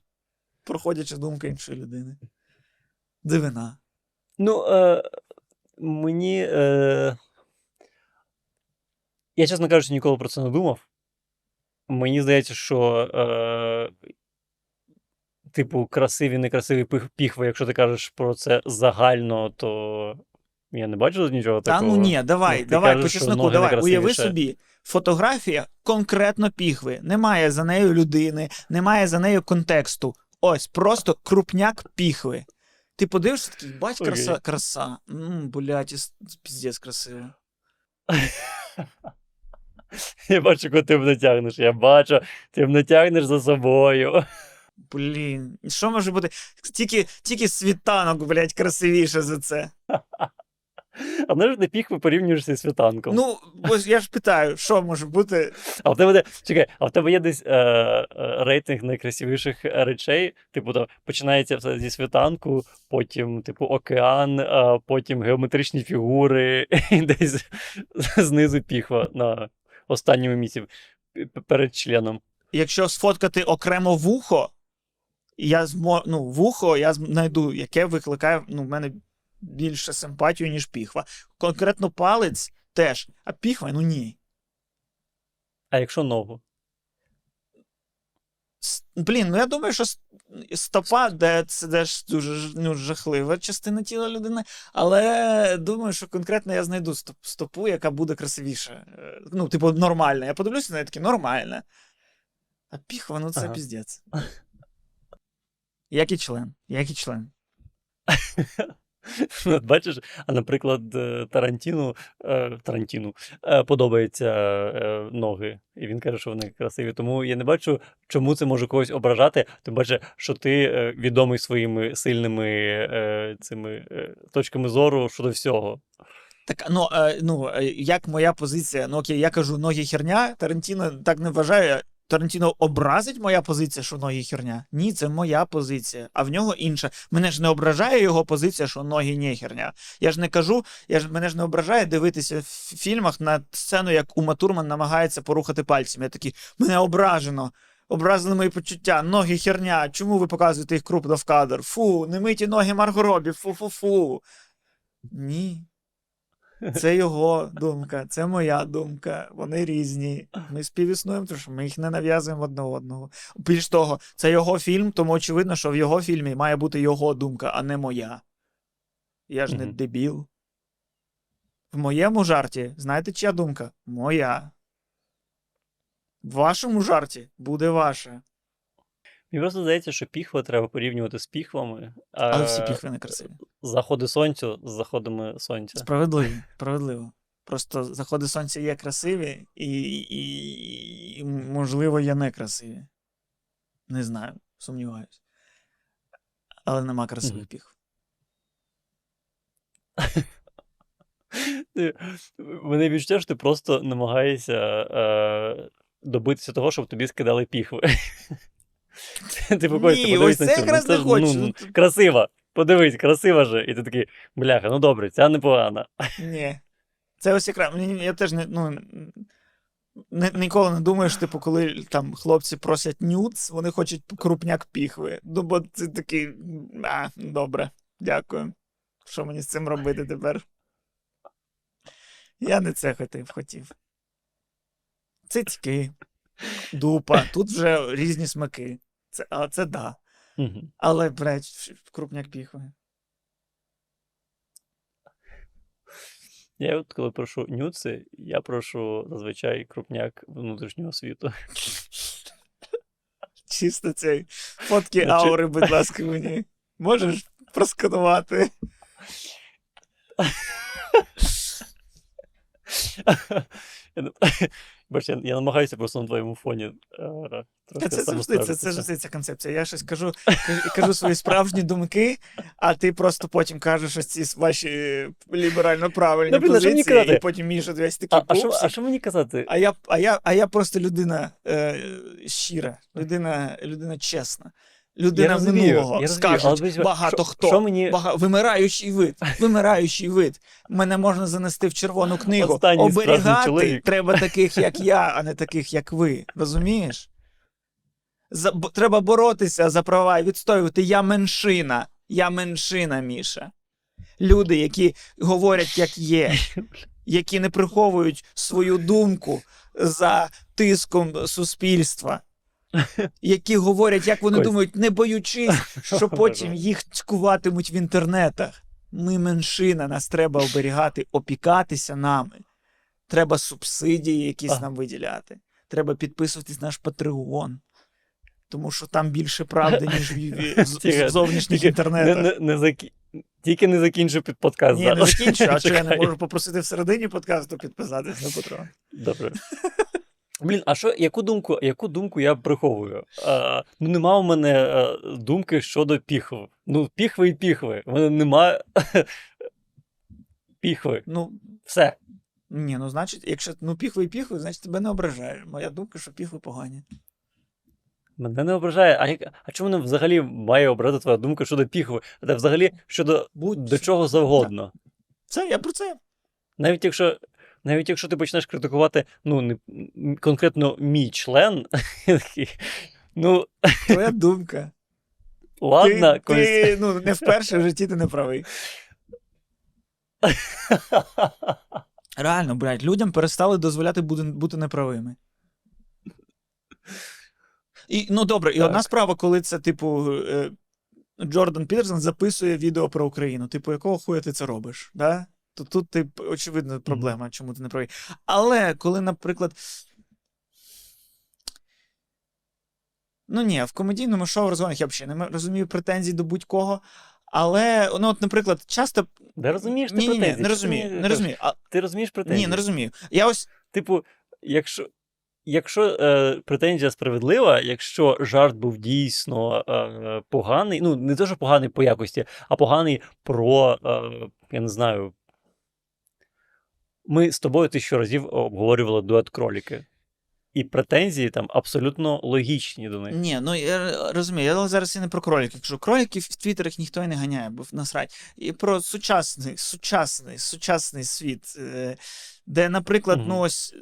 Speaker 2: проходяча думка іншої людини. Дивина.
Speaker 1: Ну, е, мені. Е, я, чесно кажучи, ніколи про це не думав. Мені здається, що. Е, типу, красиві, некрасиві піхви, якщо ти кажеш про це загально, то я не бачу нічого
Speaker 2: Та
Speaker 1: такого.
Speaker 2: ну ні, давай,
Speaker 1: Ну, ти
Speaker 2: давай,
Speaker 1: кажеш,
Speaker 2: по чесноку, давай. Уяви собі, фотографія конкретно піхви. Немає за нею людини, немає за нею контексту. Ось, просто крупняк піхви. Ти подивишся такий, бач, краса,
Speaker 1: Окей.
Speaker 2: краса. М, блядь, піздець красиво.
Speaker 1: Я бачу, куди ти мене тягнеш. Я бачу, ти мене тягнеш за собою.
Speaker 2: Блін, що може бути? Тільки, тільки світанок, блядь, красивіше за це.
Speaker 1: А знаєш, ти піхви порівнюєшся з світанком.
Speaker 2: Ну, ось я ж питаю, що може бути?
Speaker 1: А в тебе де, чекай, а в тебе є десь е, е, рейтинг найкрасивіших речей? Типу, там починається все зі світанку, потім, типу, океан, а потім геометричні фігури, і десь знизу піхва на останньому місці перед членом.
Speaker 2: Якщо сфоткати окремо вухо, я змо... ну, вухо я знайду, яке викликає ну, в мене більше симпатію, ніж піхва. Конкретно палець теж, а піхва, ну ні.
Speaker 1: А якщо ногу?
Speaker 2: С- Блін, ну я думаю, що стопа, де це де ж дуже ну, жахлива частина тіла людини, але думаю, що конкретно я знайду стоп- стопу, яка буде красивіша. Е, Ну, типу, нормальна. Я подивлюся на таке нормальна. А піхва, ну це
Speaker 1: Ага.
Speaker 2: піздець. Як і член, як і член.
Speaker 1: Бачиш, а наприклад, е, Тарантіну, е, Тарантіну е, подобаються ноги, і він каже, що вони красиві. Тому я не бачу, чому це може когось ображати. Тим паче, що ти відомий своїми сильними цими точками зору щодо всього.
Speaker 2: Так, ну, ну, як моя позиція, ну окей, я кажу, ноги херня, Тарантіно так не вважає. Тарантіно образить моя позиція, що ноги херня? Ні, це моя позиція, а в нього інша. Мене ж не ображає його позиція, що ноги не херня. Я ж не кажу, я ж мене ж не ображає дивитися в фільмах на сцену, як Ума Турман намагається порухати пальцем. Я такий, мене ображено. Образили мої почуття, ноги херня. Чому ви показуєте їх крупно в кадр? Фу, не миті ноги Марго Робі, фу-фу-фу. Ні. Це його думка, це моя думка. Вони різні. Ми співіснуємо, тому що ми їх не нав'язуємо одне одного. Більш того, це його фільм, тому очевидно, що в його фільмі має бути його думка, а не моя. Я ж не дебіл. В моєму жарті, знаєте, чия думка? Моя. В вашому жарті буде ваша.
Speaker 1: Мені просто здається, що піхви треба порівнювати з піхвами, а
Speaker 2: Але всі піхви не красиві.
Speaker 1: заходи сонцю з заходами сонця.
Speaker 2: Справедливо, справедливо. Просто заходи сонця є красиві, і, і, і можливо, є некрасиві. Не знаю, сумніваюся. Але нема красивих
Speaker 1: Мгм.
Speaker 2: піх.
Speaker 1: Ти, мене відчуття, що ти просто намагаєшся е, добитися того, щоб тобі скидали піхви. Типу, Костя,
Speaker 2: Ні,
Speaker 1: подивись
Speaker 2: ось
Speaker 1: на цю.
Speaker 2: якраз
Speaker 1: ну,
Speaker 2: не
Speaker 1: ж,
Speaker 2: хочу.
Speaker 1: Ну,
Speaker 2: Ну,
Speaker 1: красива. Подивись, красива же. І ти такий, бляха, ну добре, ця непогана.
Speaker 2: Ні. Це ось якраз. мені- Я теж не, ну, не, ніколи не думаю, що, типу, коли там хлопці просять нюц, вони хочуть крупняк піхви. Ну, бо це такий. А, добре, дякую. Що мені з цим робити тепер? Я не це хотів, хотів. Цицьки, дупа, тут вже різні смаки. Це, а це да.
Speaker 1: Мгм.
Speaker 2: Але, блядь, крупняк піхви.
Speaker 1: Я от коли прошу нюци, я прошу зазвичай крупняк внутрішнього світу.
Speaker 2: Чисто цей фотки
Speaker 1: Ну,
Speaker 2: аури, будь ласка, мені. Можеш просканувати?
Speaker 1: Бач, я, я намагаюся просто на твоєму фоні. Е,
Speaker 2: Та це завжди, це, це завжди ця концепція. Я щось кажу, кажу, свої справжні думки, а ти просто потім кажеш ось ці ваші ліберально правильні
Speaker 1: мені
Speaker 2: позиції, і потім між весь такий
Speaker 1: А, а, що, а що мені казати?
Speaker 2: А я, а я, а я просто людина е, щира, людина, людина чесна. Людина
Speaker 1: розумію,
Speaker 2: минулого,
Speaker 1: я
Speaker 2: скажуть багато
Speaker 1: що-
Speaker 2: хто.
Speaker 1: що мені-
Speaker 2: Бага... Вимираючий вид, вимираючий вид. Мене можна занести в червону книгу.
Speaker 1: Останній
Speaker 2: Оберігати треба таких, як я, а не таких, як ви. Розумієш? За... Треба боротися за права і відстоювати. Я меншина. Я меншина, Міша. Люди, які говорять, як є, які не приховують свою думку за тиском суспільства, які говорять, як вони думають, не боючись, що потім їх цькуватимуть в інтернетах. Ми меншина, нас треба оберігати, опікатися нами. Треба субсидії якісь нам виділяти. Треба підписуватись на наш Патреон. Тому що там більше правди, ніж в, зовнішніх інтернетах.
Speaker 1: Не, не. Тільки не закінчу під подкаст.
Speaker 2: Ні, не закінчу, а що я не можу попросити всередині подкасту підписатись на Патреон.
Speaker 1: Добре. Блін, а що, яку думку, яку думку я приховую? А, ну, нема у мене а, думки щодо піхв. Ну, піхви і піхви. У мене нема піхви.
Speaker 2: Ну,
Speaker 1: Все.
Speaker 2: ні, ну значить, якщо ну піхви і піхви, значить тебе не ображає. Моя думка, що піхви погані.
Speaker 1: Мене не ображає. А, як, а чому мене взагалі має образити твоя думка щодо піхви? Та взагалі щодо
Speaker 2: Будь
Speaker 1: до чого завгодно.
Speaker 2: Це я про це.
Speaker 1: Навіть якщо. Навіть якщо ти почнеш критикувати ну, не, конкретно мій член, ну,
Speaker 2: Твоя думка.
Speaker 1: ладно,
Speaker 2: ти,
Speaker 1: колись.
Speaker 2: ти ну, не вперше в житті ти не правий. Реально, блядь, людям перестали дозволяти бути, бути неправими. І, ну добре, і
Speaker 1: Так.
Speaker 2: одна справа, коли це, типу, е, Джордан Пітерсон записує відео про Україну. Типу, якого хуя ти це робиш? Да? То тут, ти, очевидно, проблема, чому ти не правий. Але коли, наприклад. Ну ні, в комедійному шоу розгонах я взагалі не розумію претензій до будь-кого. Але, ну, от, наприклад, часто.
Speaker 1: Не розумієш ти
Speaker 2: ні, ні, ні, не розумію.
Speaker 1: ти
Speaker 2: Не розумію. А,
Speaker 1: Ти розумієш претензії?
Speaker 2: ні, не розумію. Я ось
Speaker 1: Типу, якщо, якщо е, претензія справедлива, якщо жарт був дійсно е, поганий, ну не що поганий по якості, а поганий про, е, я не знаю. Ми з тобою тисячу разів обговорювали дует кроліки. І претензії там абсолютно логічні до них.
Speaker 2: Ні, ну я розумію, я зараз і не про кроліків кажу. Кроліків в твіттерах ніхто і не ганяє, бо насрать. І про сучасний, сучасний, сучасний світ, е, де, наприклад,
Speaker 1: угу.
Speaker 2: ну ось.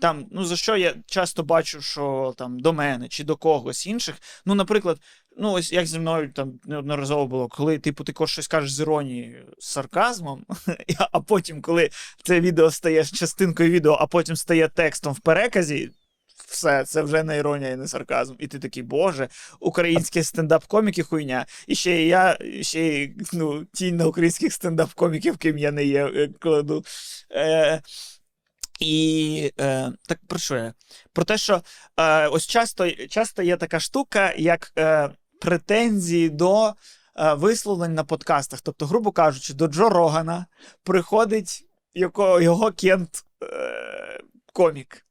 Speaker 2: Там, ну за що я часто бачу, що там до мене чи до когось інших. Ну, наприклад, ну ось як зі мною там неодноразово було, коли типу ти щось кажеш з іронією, з сарказмом, а потім, коли це відео стає частинкою відео, а потім стає текстом в переказі, все, це вже не іронія і не сарказм. І ти такий, боже, українські стендап-коміки хуйня. І ще і я, ще й ну, тінь на українських стендап-коміків, ким я не є, е, кладу. Е, і е, так про що я? Про те, що е, ось часто, часто є така штука, як е, претензії до е, висловлень на подкастах. Тобто, грубо кажучи, до Джо Рогана приходить його, його кент е, комік.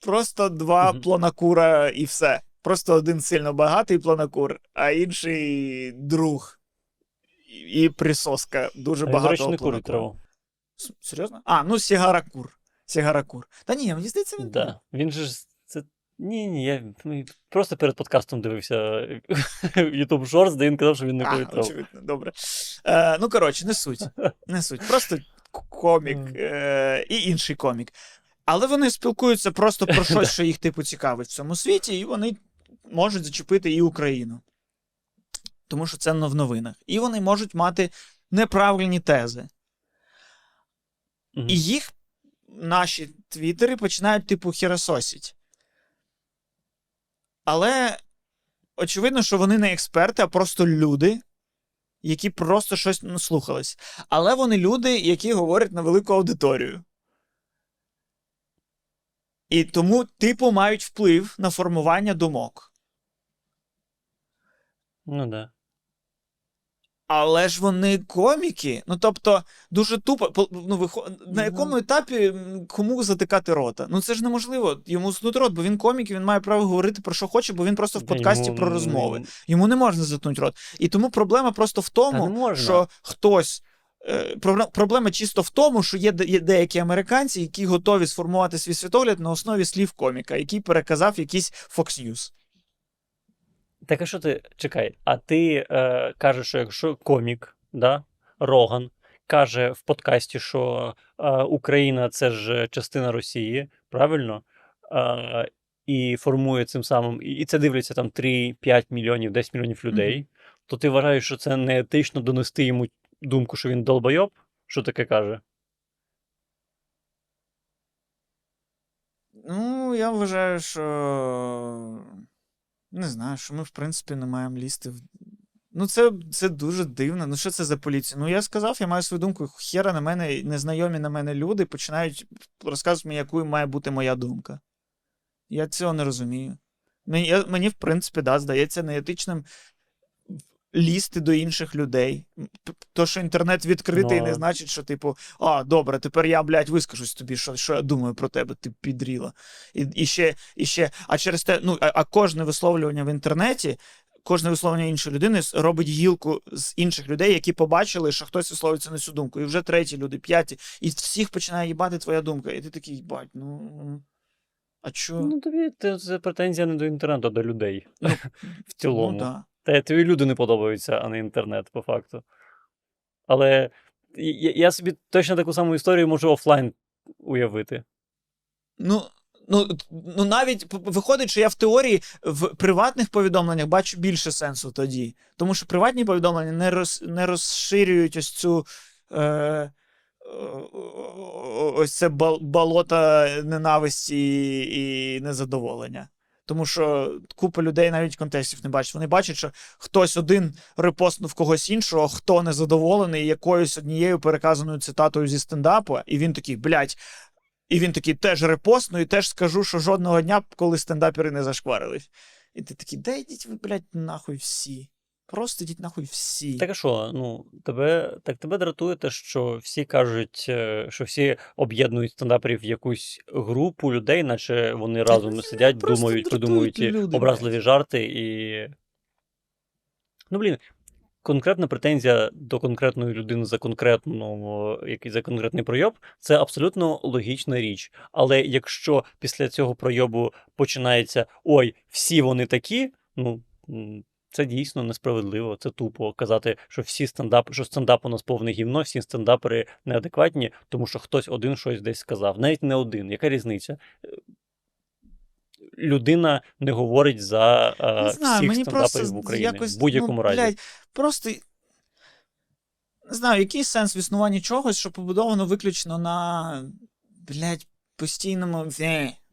Speaker 2: Просто два
Speaker 1: Мгм.
Speaker 2: планакура і все. Просто один сильно багатий планакур, а інший друг. І, і присоска дуже
Speaker 1: А він, до
Speaker 2: багато.
Speaker 1: речі, не курить траву.
Speaker 2: Серйозно? А, ну Сігаракур. Сігаракур. Та ні, мені здається, він.
Speaker 1: Да. Він же ж це. Ні, ні, я просто перед подкастом дивився YouTube Shorts, де він казав, що він не
Speaker 2: А, очевидно, добре. Е, ну, коротше, не суть. Не суть. Просто комік е, і інший комік. Але вони спілкуються просто про щось, що їх типу цікавить в цьому світі, і вони можуть зачепити і Україну. Тому що це в новинах. І вони можуть мати неправильні тези. І їх наші твіттери починають, типу, херососіть. Але очевидно, що вони не експерти, а просто люди, які просто щось ну, слухались. Але вони люди, які говорять на велику аудиторію. І тому, типу, мають вплив на формування думок.
Speaker 1: Ну да.
Speaker 2: Але ж вони коміки. Ну тобто, дуже тупо. по- Ну, вихо... На якому етапі кому затикати рота? Ну це ж неможливо. Йому заткнути рот, бо він комік, і він має право говорити про що хоче, бо він просто в подкасті
Speaker 1: йому
Speaker 2: про розмови. Йому не можна заткнути рот. І тому проблема просто в тому, що хтось. е, Проблема чисто в тому, що є деякі американці, які готові сформувати свій світогляд на основі слів коміка, який переказав якийсь Fox News.
Speaker 1: Так а що ти чекай? А ти е, кажеш, що якщо комік, да, Роган каже в подкасті, що е, Україна це ж частина Росії, правильно? Е, і формує цим самим, і це дивляться там 3-5 мільйонів, 10 мільйонів людей, то ти вважаєш, що це не етично донести йому думку, що він долбойоб? Що таке каже?
Speaker 2: Ну, я вважаю, що. Не знаю, що ми, в принципі, не маємо лізти в. Ну, це це дуже дивно. Ну, що це за поліція? Ну, я сказав, я маю свою думку. Хера на мене, незнайомі на мене люди починають розказувати мені, якою має бути моя думка. Я цього не розумію. Мені, мені в принципі, да, здається неетичним лізти до інших людей. То, що інтернет відкритий,
Speaker 1: Ну,
Speaker 2: не значить, що, типу, а, добре, тепер я, блядь, вискажусь тобі, що, що я думаю про тебе, ти підріла. І, і, ще, і ще, а через те, ну, а, а кожне висловлювання в інтернеті. Кожне висловлення іншої людини робить гілку з інших людей, які побачили, що хтось висловлюється на цю думку. І вже треті люди, п'яті, і всіх починає їбати твоя думка. І ти такий, їбать, ну. А чо?
Speaker 1: Ну, тобі це, претензія не до інтернету, а до людей. в цілому.
Speaker 2: Ну, да.
Speaker 1: Та тобі люди не подобаються, а не інтернет, по факту. Але я, я собі точно таку саму історію можу офлайн уявити.
Speaker 2: Ну, ну, ну навіть виходить, що я в теорії в приватних повідомленнях бачу більше сенсу тоді. Тому що приватні повідомлення не, роз, не розширюють ось цю. Е, ось це болото ненависті і незадоволення. Тому що купа людей навіть контекстів не бачить. Вони бачать, що хтось один репостнув когось іншого, хто незадоволений якоюсь однією переказаною цитатою зі стендапу, і він такий, блядь, і він такий теж репостну, і теж скажу, що жодного дня, коли стендапери не зашкварились. І ти такий, де йдіть ви, блядь, нахуй всі. Просто йдіть нахуй всі.
Speaker 1: Так а що, ну, тебе, так тебе дратує те, що всі кажуть, е, що всі об'єднують стендаперів в якусь групу людей, наче вони разом
Speaker 2: мене
Speaker 1: сидять, думають, придумують
Speaker 2: люди,
Speaker 1: образливі жарти і. Ну, блін, конкретна претензія до конкретної людини за конкретну, який за конкретний пройоб це абсолютно логічна річ. Але якщо після цього пройобу починається ой, всі вони такі, ну. Це дійсно несправедливо, це тупо казати, що всі стендап, що стендап у нас повне гівно, всі стендапери неадекватні, тому що хтось один щось десь сказав. Навіть не один. Яка різниця? Е, Людина не говорить за е,
Speaker 2: Не знаю,
Speaker 1: всіх
Speaker 2: мені
Speaker 1: стендаперів в Україні
Speaker 2: якось,
Speaker 1: в будь-якому
Speaker 2: ну,
Speaker 1: разі.
Speaker 2: Блядь, просто. Не знаю, який сенс в існуванні чогось, що побудовано виключно на. Блядь, постійному.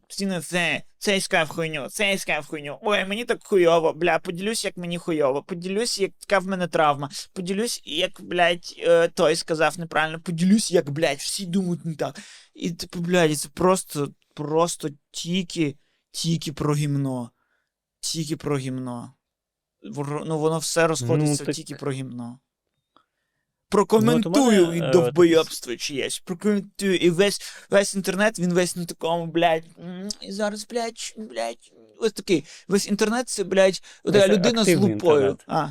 Speaker 2: «Е, Постійно це, цей сказав хуйню, цей сказав хуйню. Ой, мені так хуйово, бля, поділюсь, як мені хуйово, поділюсь, яка в мене травма, поділюсь, як, блядь, е, той сказав неправильно, поділюсь, як, блядь, всі думають не так. І, типу, блядь, це просто, просто тільки, тільки про гімно. Тільки про гімно. Ну, воно все розходиться
Speaker 1: так-
Speaker 2: тільки про гімно. Прокоментую
Speaker 1: Ну, мене,
Speaker 2: і
Speaker 1: е,
Speaker 2: довбойобство чиєсь. Прокоментую. І весь, весь інтернет, він весь на такому, блядь. І зараз, блядь, блядь. Ось такий. Весь інтернет це, блядь, людина з лупою.
Speaker 1: інтернет.
Speaker 2: А.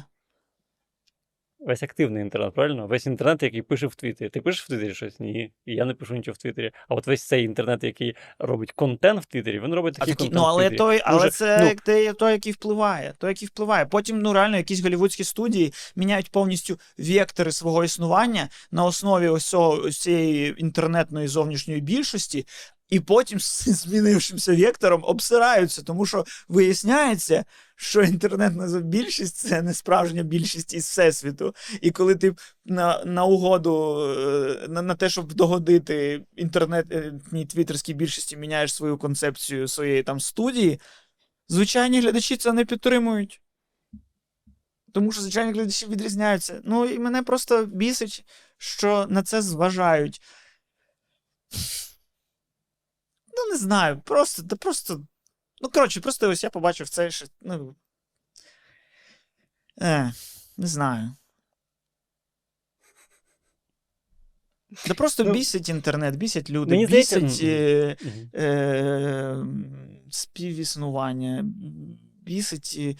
Speaker 1: Весь активний інтернет, правильно? Весь інтернет, який пише в Твіттері. Ти пишеш в Твіттері щось? Ні. І я не пишу нічого в Твіттері. А от весь цей інтернет, який робить контент в Твіттері, він робить
Speaker 2: А
Speaker 1: такий
Speaker 2: такі,
Speaker 1: контент.
Speaker 2: ну, але
Speaker 1: Твіттері.
Speaker 2: той, але
Speaker 1: Дуже-
Speaker 2: це
Speaker 1: ну,
Speaker 2: той, який впливає. Той, який впливає. Потім, ну реально, якісь голівудські студії міняють повністю вектори свого існування на основі ось цього ось цієї інтернетної зовнішньої більшості, і потім з змінившимся вектором обсираються, тому що виясняється, що інтернетна більшість це не справжня більшість із всесвіту. І коли ти на, на угоду е, на, на те, щоб догодити інтернетній твіттерській більшості, міняєш свою концепцію своєї там студії, звичайні глядачі це не підтримують. Тому що звичайні глядачі відрізняються. Ну і мене просто бісить, що на це зважають. Ну, не знаю, просто, да просто. Ну, коротше, просто ось я побачив це, що. Ну. Е, не знаю. Да просто
Speaker 1: Ну,
Speaker 2: бісить інтернет, бісять люди,
Speaker 1: мені здається,
Speaker 2: бісять
Speaker 1: м,
Speaker 2: е,
Speaker 1: мгм.
Speaker 2: е, співіснування, бісить е,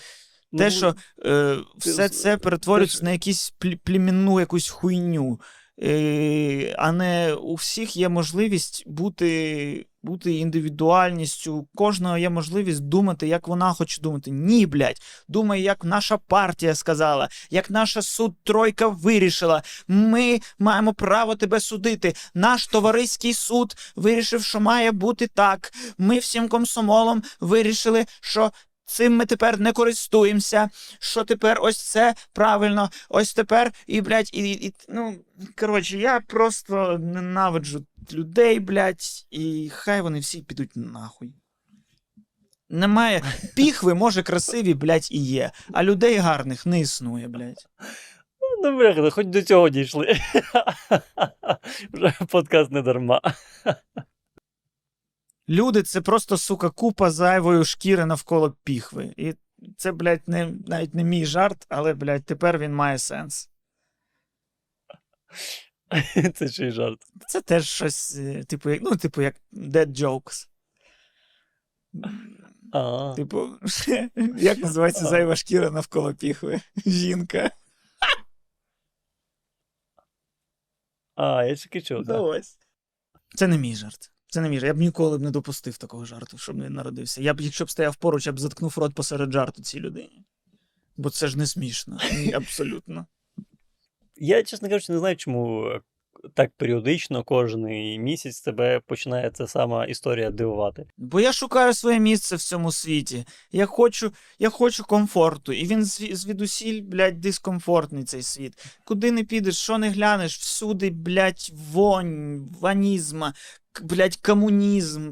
Speaker 2: те,
Speaker 1: Ну,
Speaker 2: що е, все це перетворюється на якусь плі- племінну якусь хуйню. Е, а не у всіх є можливість бути, бути індивідуальністю. У кожного є можливість думати, як вона хоче думати. Ні, блядь, думай, як наша партія сказала, як наша суд тройка вирішила. Ми маємо право тебе судити. Наш товариський суд вирішив, що має бути так. Ми всім комсомолом вирішили, що. Цим ми тепер не користуємося. Що тепер ось це правильно, ось тепер і, блядь, і, і ну, коротше, я просто ненавиджу людей, блядь, і хай вони всі підуть нахуй. Немає. Піхви, може, красиві, блядь, і є, а людей гарних не існує, блядь.
Speaker 1: Ну, бляха, хоч до цього дійшли. Вже подкаст не дарма.
Speaker 2: Люди це просто, сука, купа зайвої шкіри навколо піхви. І це, блядь, не, навіть не мій жарт, але, блядь, тепер він має сенс.
Speaker 1: Це ще й жарт.
Speaker 2: Це теж щось, е, типу, як, ну, типу, як dead jokes.
Speaker 1: А,
Speaker 2: Типу, як називається зайва шкіра навколо піхви? Жінка.
Speaker 1: а я тільки чув.
Speaker 2: Ну,
Speaker 1: так.
Speaker 2: ось. Це не мій жарт. Це не мій. Я б ніколи б не допустив такого жарту, щоб не народився. Я б, якщо б стояв поруч, я б заткнув рот посеред жарту цій людині. Бо це ж не смішно. Ні, Абсолютно.
Speaker 1: Я, чесно кажучи, не знаю, чому е, так періодично, кожен місяць тебе починає ця сама історія дивувати.
Speaker 2: Бо я шукаю своє місце в цьому світі. Я хочу, я хочу комфорту. І він звідусіль, блядь, дискомфортний цей світ. Куди не підеш, що не глянеш, всюди, блядь, вонь, ванізма, блядь, комунізм.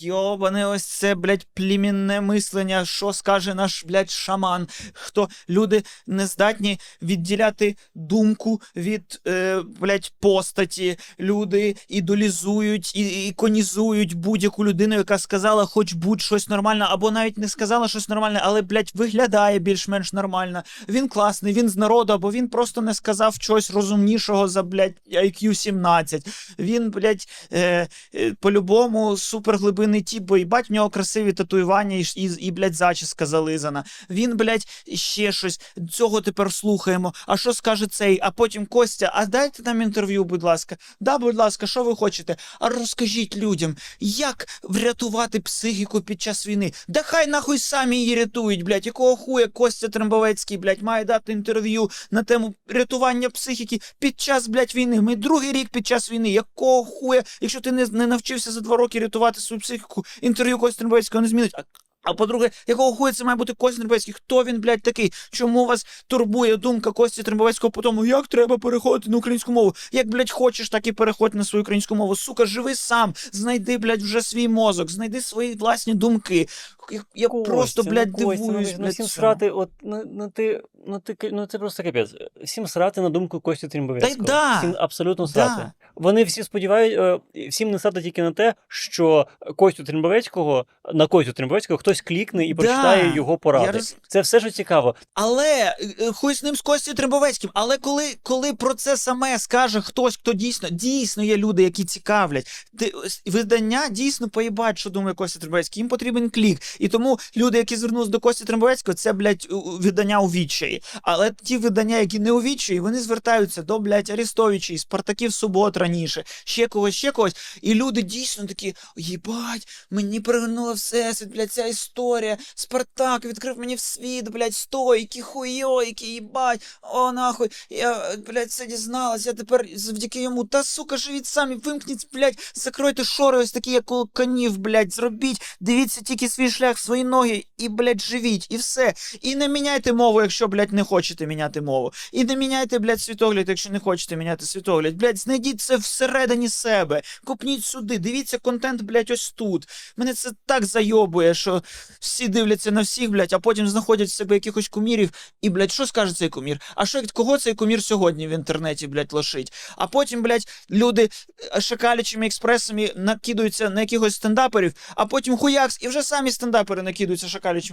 Speaker 2: Йобане, ось це, блядь, племінне мислення, що скаже наш, блядь, шаман. Хто люди не здатні відділяти думку від, е, блядь, постаті. Люди ідолізують і іконізують будь-яку людину, яка сказала хоч будь-щось нормальне, або навіть не сказала щось нормальне, але, блядь, виглядає більш-менш нормально. Він класний, він з народу, або він просто не сказав чогось розумнішого за, блядь, IQ 17. Він, блядь, е, е, по-любому суперглибинний тіп, бо їбать в нього красиві татуювання і, і, і блядь, зачіска зализана. Він, блядь, ще щось. Цього тепер слухаємо. А що скаже цей? А потім Костя, а дайте нам інтерв'ю, будь ласка. Да, будь ласка, що ви хочете? А розкажіть людям, як врятувати психіку під час війни? Да хай нахуй самі її рятують, блядь. Якого хуя Костя Трембовецький, блядь, має дати інтерв'ю на тему рятування психіки під час, блядь, війни. Ми другий рік під час війни. Якого хуя, якщо ти не, не навчився за два роки рятувати свою психіку, інтерв'ю Костя Трембовецького не змінить. А а по-друге, якого хуя це має бути Костя Трембовецький? Хто він, блядь, такий? Чому вас турбує думка Кості Трембовецького по тому, як треба переходити на українську мову? Як, блядь, хочеш, так і переходь на свою українську мову. Сука, живи сам, знайди, блядь, вже свій мозок, знайди свої власні думки. Я, я просто,
Speaker 1: Костя,
Speaker 2: блядь,
Speaker 1: ну, Костя,
Speaker 2: дивуюсь,
Speaker 1: ну,
Speaker 2: блядь.
Speaker 1: всім
Speaker 2: цьому.
Speaker 1: срати, от, ну, ну, ти, ну, ти, ну, це просто капець. Всім срати на думку Кості Трімбовецького.
Speaker 2: Та й да.
Speaker 1: Всім абсолютно
Speaker 2: Да.
Speaker 1: срати. Вони всі сподівають, е, всім не срати тільки на те, що Костю Трімбовецького, на Костю Трімбовецького хтось клікне і
Speaker 2: Да.
Speaker 1: прочитає його поради.
Speaker 2: Я роз-
Speaker 1: Це все, що цікаво.
Speaker 2: Але е, хуй з ним з Костю Требовецьким. Але коли, коли про це саме скаже хтось, хто дійсно дійсно є люди, які цікавлять, ти, ось видання дійсно поїбать, що думає Костя Требовецький. Їм потрібен клік. І тому люди, які звернулися до Кості Требовецького, це, блядь, видання у відчаї. Але ті видання, які не у відчаї, вони звертаються до, блядь, Арестовичів, Спартаків Субот раніше, ще когось, ще когось. І люди дійсно такі: їбать, мені привернуло всесвіт, блядь, ця історія. Спартак відкрив мені в світ, блядь, стойки, хуйойки, їбать, о, нахуй, я, блядь, це дізналась, я тепер завдяки йому, та, сука, живіть самі, вимкніть, блядь, закройте шори ось такі, як у конів, блядь, зробіть, дивіться тільки свій шлях, свої ноги, і, блядь, живіть, і все. І не міняйте мову, якщо, блядь, не хочете міняти мову. І не міняйте, блядь, світогляд, якщо не хочете міняти світогляд. Блядь, знайдіть це всередині себе. Купніть сюди, дивіться контент, блядь, ось тут. Мене це так зайобує, що всі дивляться на всіх, блядь, а потім знаходять в себе якихось кумірів. І, блядь, що скаже цей кумір? А що кого цей кумір сьогодні в інтернеті, блядь, лошить? А потім, блядь, люди е, шакалячими експресами накидаються на якихось стендаперів, а потім хуякс, і вже самі стендапери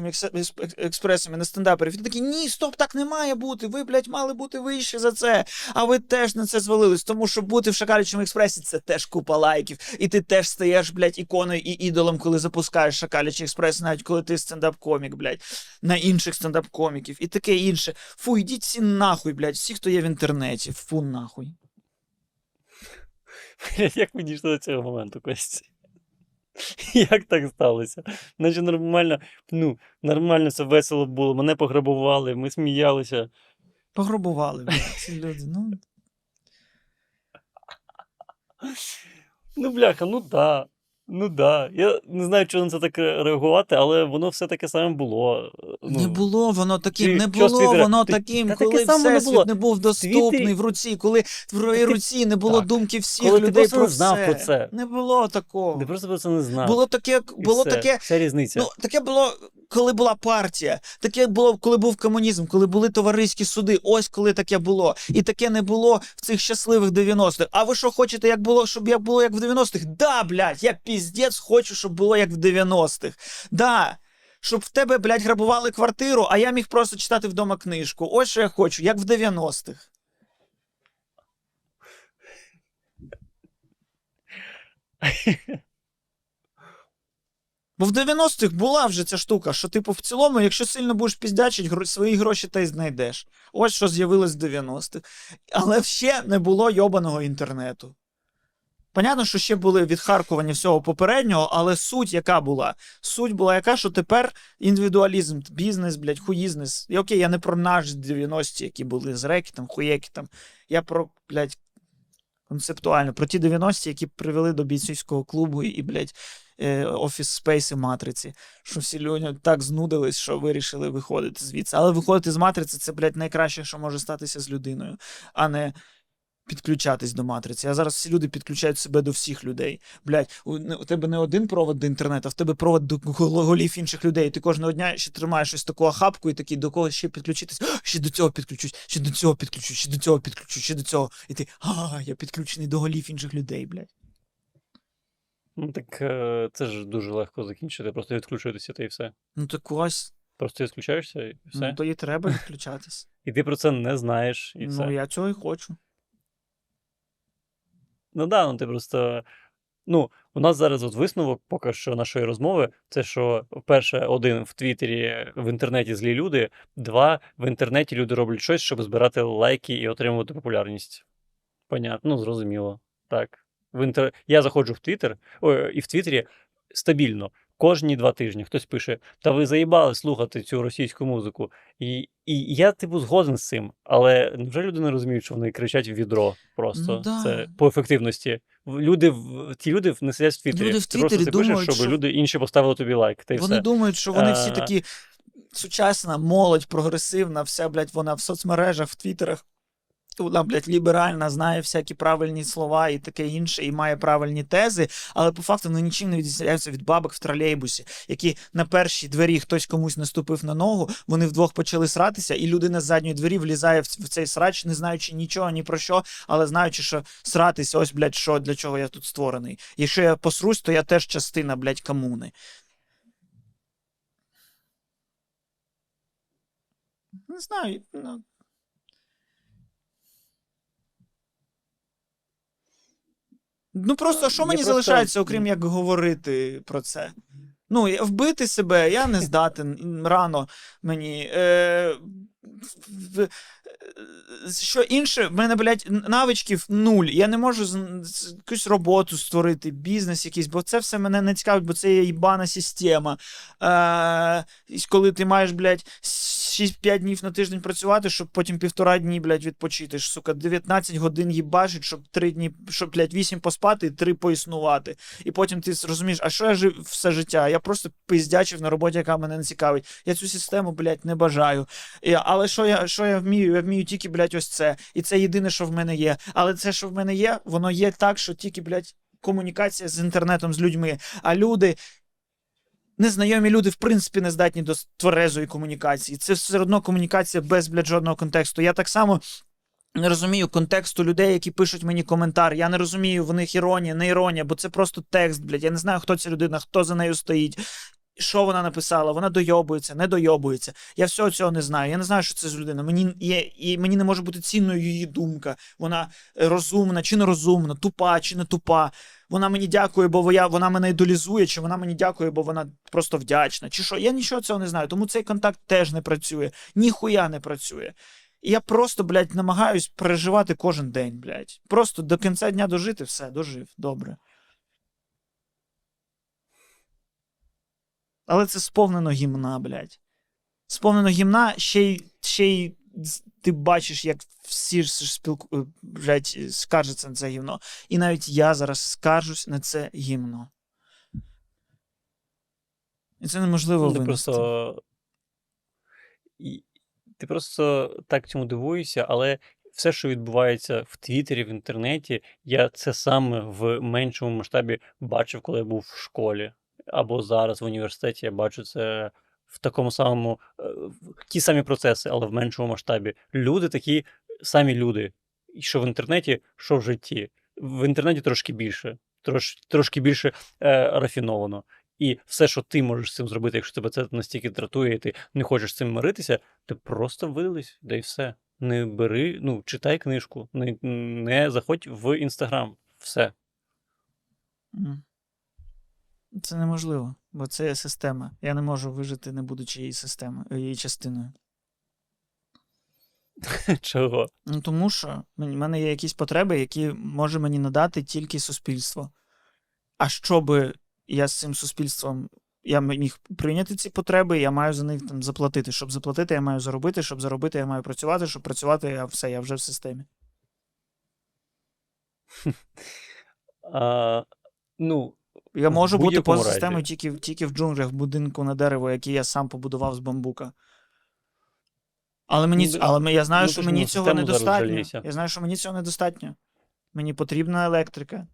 Speaker 2: екс- екс- експресами на стендаперів. Ти такий, ні, стоп, так не має бути. Ви, блядь, мали бути вище за це. А ви теж на це звалились, тому що бути в шакалячому експресі це теж купа лайків. І ти теж стаєш, блядь, іконою і ідолом, коли запускаєш шакалячий експрес, навіть коли ти стендап-комік, блядь, на інших стендап-коміків і таке інше. Фу, йдіть всі нахуй, блядь, всі, хто є в інтернеті. Фу, нахуй.
Speaker 1: Як ми дійшли до цього моменту, Костя? Як так сталося? Наче нормально, ну, нормально все весело було, мене пограбували, ми сміялися.
Speaker 2: Пограбували, ці люди. Ну,
Speaker 1: Ну, бляха, ну да. Ну да. Я не знаю, чого на це так реагувати, але воно все таке саме було. Ну,
Speaker 2: не було воно таким,
Speaker 1: чи
Speaker 2: не було
Speaker 1: Твіттера?
Speaker 2: воно
Speaker 1: Ти-
Speaker 2: таким,
Speaker 1: та таке
Speaker 2: коли
Speaker 1: саме не
Speaker 2: всесвіт
Speaker 1: було.
Speaker 2: не був доступний
Speaker 1: Твіттері-
Speaker 2: в руці, коли в твоїй
Speaker 1: ти-
Speaker 2: руці не було
Speaker 1: так.
Speaker 2: думки всіх
Speaker 1: Коли ти
Speaker 2: людей
Speaker 1: просто
Speaker 2: про
Speaker 1: не знав
Speaker 2: все.
Speaker 1: про це.
Speaker 2: Не було такого.
Speaker 1: Ти просто про це не знав.
Speaker 2: Було таке,
Speaker 1: І
Speaker 2: було
Speaker 1: все.
Speaker 2: таке,
Speaker 1: Вся різниця.
Speaker 2: Ну, таке було, коли була партія, таке було, коли був комунізм, коли були товариські суди. Ось коли таке було. І таке не було в цих щасливих 90-х. А ви що хочете, як було, щоб як було як в 90-х? Да, блядь, я піздець хочу, щоб було як в 90-х. Да. Щоб в тебе, блядь, грабували квартиру, а я міг просто читати вдома книжку. Ось що я хочу, як в 90-х. Бо в 90-х була вже ця штука, що, типу, в цілому, якщо сильно будеш піздячить, свої гроші та й знайдеш. Ось що з'явилось в 90-х. Але ще не було йобаного інтернету. Понятно, що ще були відхаркування всього попереднього, але суть яка була? Суть була яка, що тепер індивідуалізм, бізнес, блядь, хуїзнес. І окей, я не про наш 90-ті, які були з рекетом, хуєкітом. Я про, блядь, концептуально, про ті 90-ті, які привели до бійцівського клубу і, блядь, офіс спейси матриці. Що всі люди так знудились, що вирішили виходити звідси. Але виходити з матриці це, блядь, найкраще, що може статися з людиною, а не підключатись до матриці. А зараз всі люди підключають себе до всіх людей. Блядь, у, у тебе не один провод до інтернету, а в тебе провод до гол- голів інших людей. Ти кожного дня ще тримаєш ось таку охапку і такий до кого ще підключитись. Ще до цього підключусь, ще до цього підключусь, ще до цього підключусь, ще до цього. І ти, а, я підключений до голів інших людей, блядь.
Speaker 1: Ну так це ж дуже легко закінчити, просто відключитися та і все.
Speaker 2: Ну так ось,
Speaker 1: Просто відключаєшся і все.
Speaker 2: ну то і треба відключатись.
Speaker 1: І ти про це не знаєш, і все.
Speaker 2: ну я цього і хочу.
Speaker 1: Ну да, ну ти просто. Ну, у нас зараз от висновок поки що нашої розмови, це що, перше, один в Твіттері в інтернеті злі люди, два в інтернеті люди роблять щось, щоб збирати лайки і отримувати популярність. Понятно, ну зрозуміло. Так. В інтер... Я заходжу в Твіттер, і в Твіттері стабільно. Кожні два тижні хтось пише: Та ви заїбали слухати цю російську музику. І, і я, типу, згоден з цим. Але невже люди не розуміють, що вони кричать в відро просто
Speaker 2: Ну да.
Speaker 1: це по ефективності. Люди в ті люди не сидять в Твіттері.
Speaker 2: Люди в
Speaker 1: Ти просто
Speaker 2: Твіттері
Speaker 1: пишеш, щоб
Speaker 2: що-
Speaker 1: люди інші поставили тобі лайк. Та й
Speaker 2: Вони
Speaker 1: все.
Speaker 2: думають, що вони всі такі сучасна, молодь, прогресивна, вся, блядь, вона в соцмережах, в твіттерах. Вона, блядь, ліберальна, знає всякі правильні слова і таке інше, і має правильні тези, але по факту вони нічим не відрізняються від бабок в тролейбусі, які на першій двері хтось комусь наступив на ногу, вони вдвох почали сратися, і людина з задньої двері влізає в, цей срач, не знаючи нічого ні про що, але знаючи, що сратись, ось, блядь, що для чого я тут створений. Якщо я посрусь, то я теж частина, блядь, комуни. Не знаю. Ну... Ну просто що мені
Speaker 1: просто-
Speaker 2: залишається, окрім як говорити про це? Ну, вбити себе, я не здатен рано мені. Е, е, що інше, в мене, блядь, навичків нуль. Я не можу якусь роботу створити, бізнес якийсь, бо це все мене не цікавить, бо це є їбана система. Е, коли ти маєш, блядь, 6-5 днів на тиждень працювати, щоб потім півтора дні, блядь, відпочити. Ж, Сука, 19 годин їбашить, щоб 3 дні, щоб, блядь, 8 поспати і 3 поіснувати. І потім ти розумієш, а що я жив все життя? Я просто пиздячив на роботі, яка мене не цікавить. Я цю систему, блядь, не бажаю. І, але що я, що я вмію? Я вмію тільки, блядь, ось це. І це єдине, що в мене є. Але це, що в мене є, воно є так, що тільки, блядь, комунікація з інтернетом, з людьми. А люди. Незнайомі люди, в принципі, не здатні до тверезої комунікації. Це все одно комунікація без блядь, жодного контексту. Я так само не розумію контексту людей, які пишуть мені коментар. Я не розумію, в них іронія, не іронія, бо це просто текст, блядь. Я не знаю, хто ця людина, хто за нею стоїть. Що вона написала? Вона дойобується, не дойобується. Я всього цього не знаю. Я не знаю, що це за людина. Мені є, і мені не може бути цінною її думка. Вона е, розумна чи не розумна, тупа чи не тупа. Вона мені дякує, бо я, вона мене ідолізує, чи вона мені дякує, бо вона просто вдячна. Чи що? Я нічого цього не знаю. Тому цей контакт теж не працює. Ніхуя не працює. І я просто, блядь, намагаюсь переживати кожен день, блядь. Просто до кінця дня дожити, все, дожив, добре. Але це сповнено гімна, блядь. Сповнено гімна, ще й, ще й ти бачиш, як всі ж спілку... е, блядь, скаржаться на це гімно. І навіть я зараз скаржусь на це гімно. І це неможливо
Speaker 1: Ну, Ти просто. Ти просто так цьому дивуєшся, але все, що відбувається в Твіттері, в інтернеті, я це саме в меншому масштабі бачив, коли я був в школі. Або зараз в університеті я бачу це в такому самому, е, ті самі процеси, але в меншому масштабі. Люди такі самі люди. І що в інтернеті, що в житті. В інтернеті трошки більше, трош, трошки більше е, рафіновано. І все, що ти можеш з цим зробити, якщо тебе це настільки дратує, і ти не хочеш з цим миритися, ти просто видались, да й все. Не бери, ну, читай книжку, не, не заходь в інстаграм. Все.
Speaker 2: Мгм. Це неможливо, бо це є система. Я не можу вижити, не будучи її системою, її частиною.
Speaker 1: Чого?
Speaker 2: Ну тому що в мене є якісь потреби, які може мені надати тільки суспільство. А щоб я з цим суспільством я міг прийняти ці потреби, я маю за них там заплатити. Щоб заплатити, я маю заробити, щоб заробити, я маю працювати, щоб працювати, я все, я вже в системі.
Speaker 1: А, ну,
Speaker 2: Я можу бути поза
Speaker 1: разі.
Speaker 2: системою тільки, тільки в джунглях в будинку на дерево, який я сам побудував з бамбука. Але мені,
Speaker 1: Ну,
Speaker 2: але я знаю,
Speaker 1: ну,
Speaker 2: що мені цього недостатньо. Я знаю, що мені цього недостатньо. Мені потрібна електрика,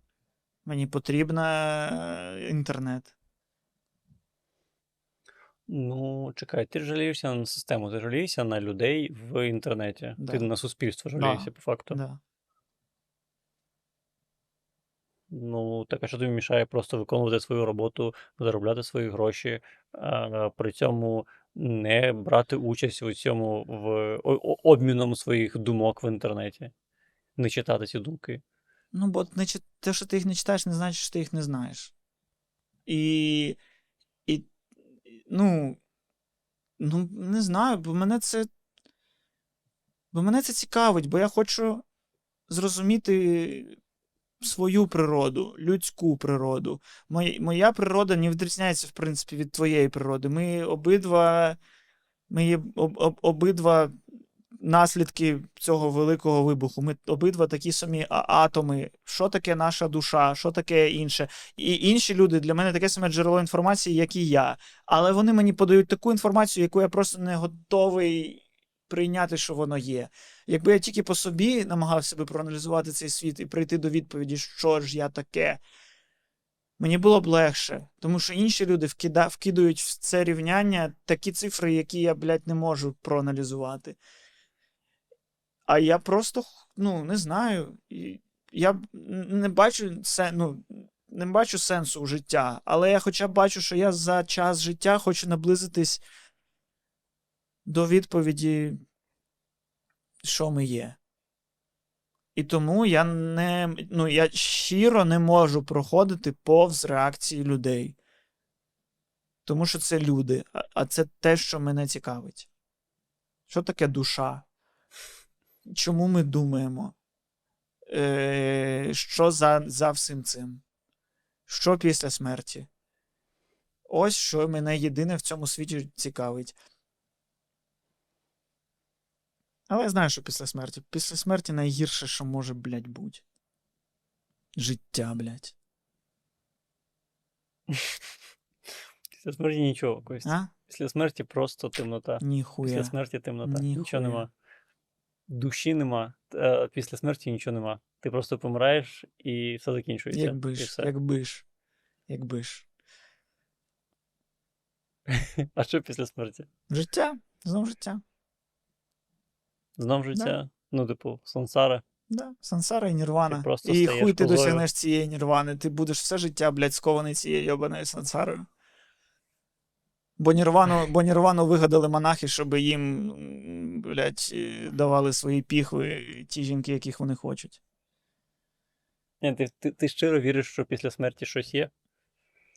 Speaker 2: мені потрібна е, інтернет.
Speaker 1: ну, чекай, ти ж жалієшся на систему, ти жалієшся на людей в інтернеті.
Speaker 2: Да.
Speaker 1: Ти на суспільство
Speaker 2: Да.
Speaker 1: жалієшся, по факту.
Speaker 2: Да.
Speaker 1: Ну, так а що тобі мішає просто виконувати свою роботу, заробляти свої гроші, а, при цьому не брати участь у цьому в обміном своїх думок в інтернеті, не читати ці думки.
Speaker 2: Ну, бо не, те, що ти їх не читаєш, не значить, що ти їх не знаєш. І. і ну, ну, не знаю, бо мене це. Бо мене це цікавить, бо я хочу зрозуміти свою природу, людську природу. Моя, моя природа не відрізняється, в принципі, від твоєї природи. Ми обидва. Ми є об, об, обидва наслідки цього великого вибуху. Ми обидва такі самі атоми. Що таке наша душа, що таке інше. І інші люди для мене таке саме джерело інформації, як і я. Але вони мені подають таку інформацію, яку я просто не готовий прийняти, що воно є. Якби я тільки по собі намагався би проаналізувати цей світ і прийти до відповіді, що ж я таке. Мені було б легше, тому що інші люди вкида, вкидують в це рівняння такі цифри, які я, блядь, не можу проаналізувати. А я просто, ну, не знаю. Я не бачу се, ну, не бачу сенсу у життя, але я хоча б бачу, що я за час життя хочу наблизитись до відповіді, що ми є. І тому я не ну, я щиро не можу проходити повз реакції людей. Тому що це люди, а- це те, що мене цікавить. Що таке душа? Чому ми думаємо? Е, що за, за всім цим? Що після смерті? Ось що мене єдине в цьому світі цікавить. Але я знаю, що після смерті. Після смерті найгірше, що може, блядь, бути. Життя, блядь.
Speaker 1: Після смерті нічого, Костя. Після смерті просто темнота.
Speaker 2: Ніхуя.
Speaker 1: Після смерті темнота.
Speaker 2: Ніхуя.
Speaker 1: Нічого нема. Душі нема. е, Після смерті нічого нема. Ти просто помираєш і все закінчується.
Speaker 2: Якби ж,
Speaker 1: все.
Speaker 2: якби ж. Якби ж.
Speaker 1: А що після смерті?
Speaker 2: Життя, знов життя.
Speaker 1: Знов життя. Ну, типу, сансара.
Speaker 2: Да, сансара і нірвана.
Speaker 1: Ти
Speaker 2: і хуй ти
Speaker 1: козою.
Speaker 2: досягнеш цієї нірвани. Ти будеш все життя, блядь, скований цією йобаною сансарою. Бо нірвану, бо нірвану вигадали монахи, щоб їм, блядь, е, давали свої піхви ті жінки, яких вони хочуть.
Speaker 1: Ні, ти, ти, ти щиро віриш, що після смерті щось є?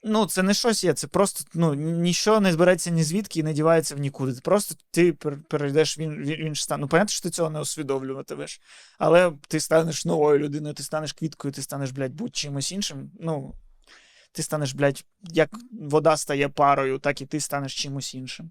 Speaker 2: Ну, це не щось є, це просто ну, нічого не збереться ні звідки і не дівається в нікуди. Це просто ти перейдеш в інший стан. Ну, понятно, що ти цього не усвідомлюватимеш. Але ти станеш новою людиною, ти станеш квіткою, ти станеш, блядь, будь-чимось іншим. Ну, ти станеш, блядь, як вода стає парою, так і ти станеш чимось іншим.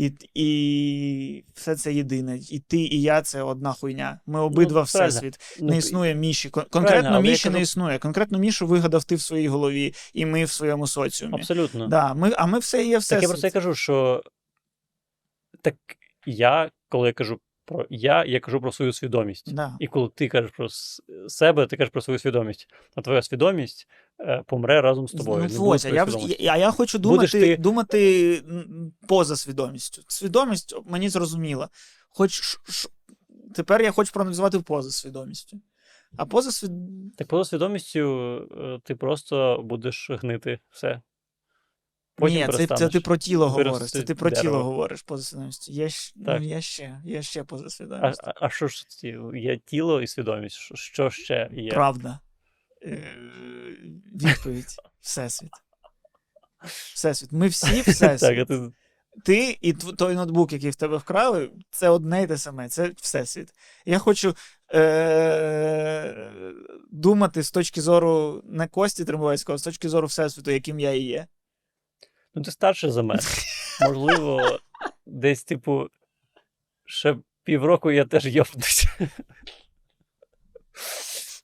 Speaker 2: І, і все це єдине. І ти, і я це одна хуйня. Ми обидва
Speaker 1: Ну,
Speaker 2: всесвіт.
Speaker 1: Ну,
Speaker 2: не існує Міші. Конкретно Міші
Speaker 1: кажу-
Speaker 2: не існує. Конкретно Мішу вигадав ти в своїй голові, і ми в своєму соціумі.
Speaker 1: Абсолютно.
Speaker 2: Да, ми, а ми все є
Speaker 1: Так
Speaker 2: все.
Speaker 1: я про це і кажу, що так я, коли я кажу про я, я кажу про свою свідомість.
Speaker 2: Да.
Speaker 1: І коли ти кажеш про себе, ти кажеш про свою свідомість. А твоя свідомість е, помре разом з тобою.
Speaker 2: Ну, ось, а я, я, а я хочу
Speaker 1: Будеш
Speaker 2: думати,
Speaker 1: ти-
Speaker 2: думати поза свідомістю. Свідомість мені зрозуміла. Хоч ш- ш- тепер я хочу проаналізувати поза свідомістю. А поза свід...
Speaker 1: Так поза свідомістю е, ти просто будеш гнити все. Потім
Speaker 2: Ні, це, це ти про тіло говориш. Це ти про
Speaker 1: дерево.
Speaker 2: тіло говориш поза свідомістю. Є, щ- ну,
Speaker 1: Так.
Speaker 2: є ще, є ще поза
Speaker 1: А, а, а що ж є тіло і свідомість? Що, що ще є?
Speaker 2: Правда. Е, Відповідь. Всесвіт. Всесвіт. Ми всі всесвіт.
Speaker 1: Так, а ти
Speaker 2: ти і той ноутбук, який в тебе вкрали, це одне й те саме, це всесвіт. Я хочу е- думати з точки зору не Кості Тримбовецького, а з точки зору Всесвіту, яким я і є.
Speaker 1: Ну, ти старший за мене. Можливо, десь, типу, ще півроку я теж йобнусь.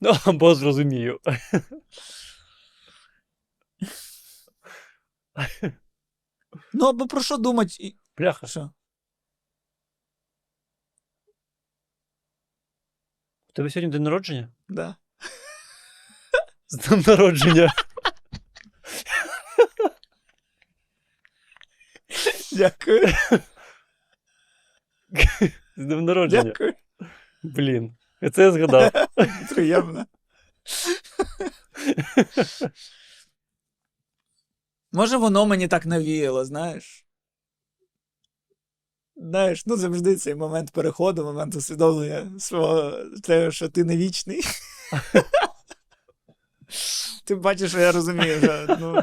Speaker 1: Ну, або зрозумію.
Speaker 2: Ну, або про що думати?
Speaker 1: Бляха,
Speaker 2: Що?
Speaker 1: у тебе сьогодні день народження?
Speaker 2: Да.
Speaker 1: З днем народження.
Speaker 2: Дякую.
Speaker 1: З днем народження.
Speaker 2: Дякую.
Speaker 1: Блін. Це я згадав.
Speaker 2: Приємно. Може, воно мені так навіяло, знаєш? Знаєш, ну завжди цей момент переходу, момент усвідомлення свого того, що ти не вічний. Ти бачиш, що я розумію, що ну,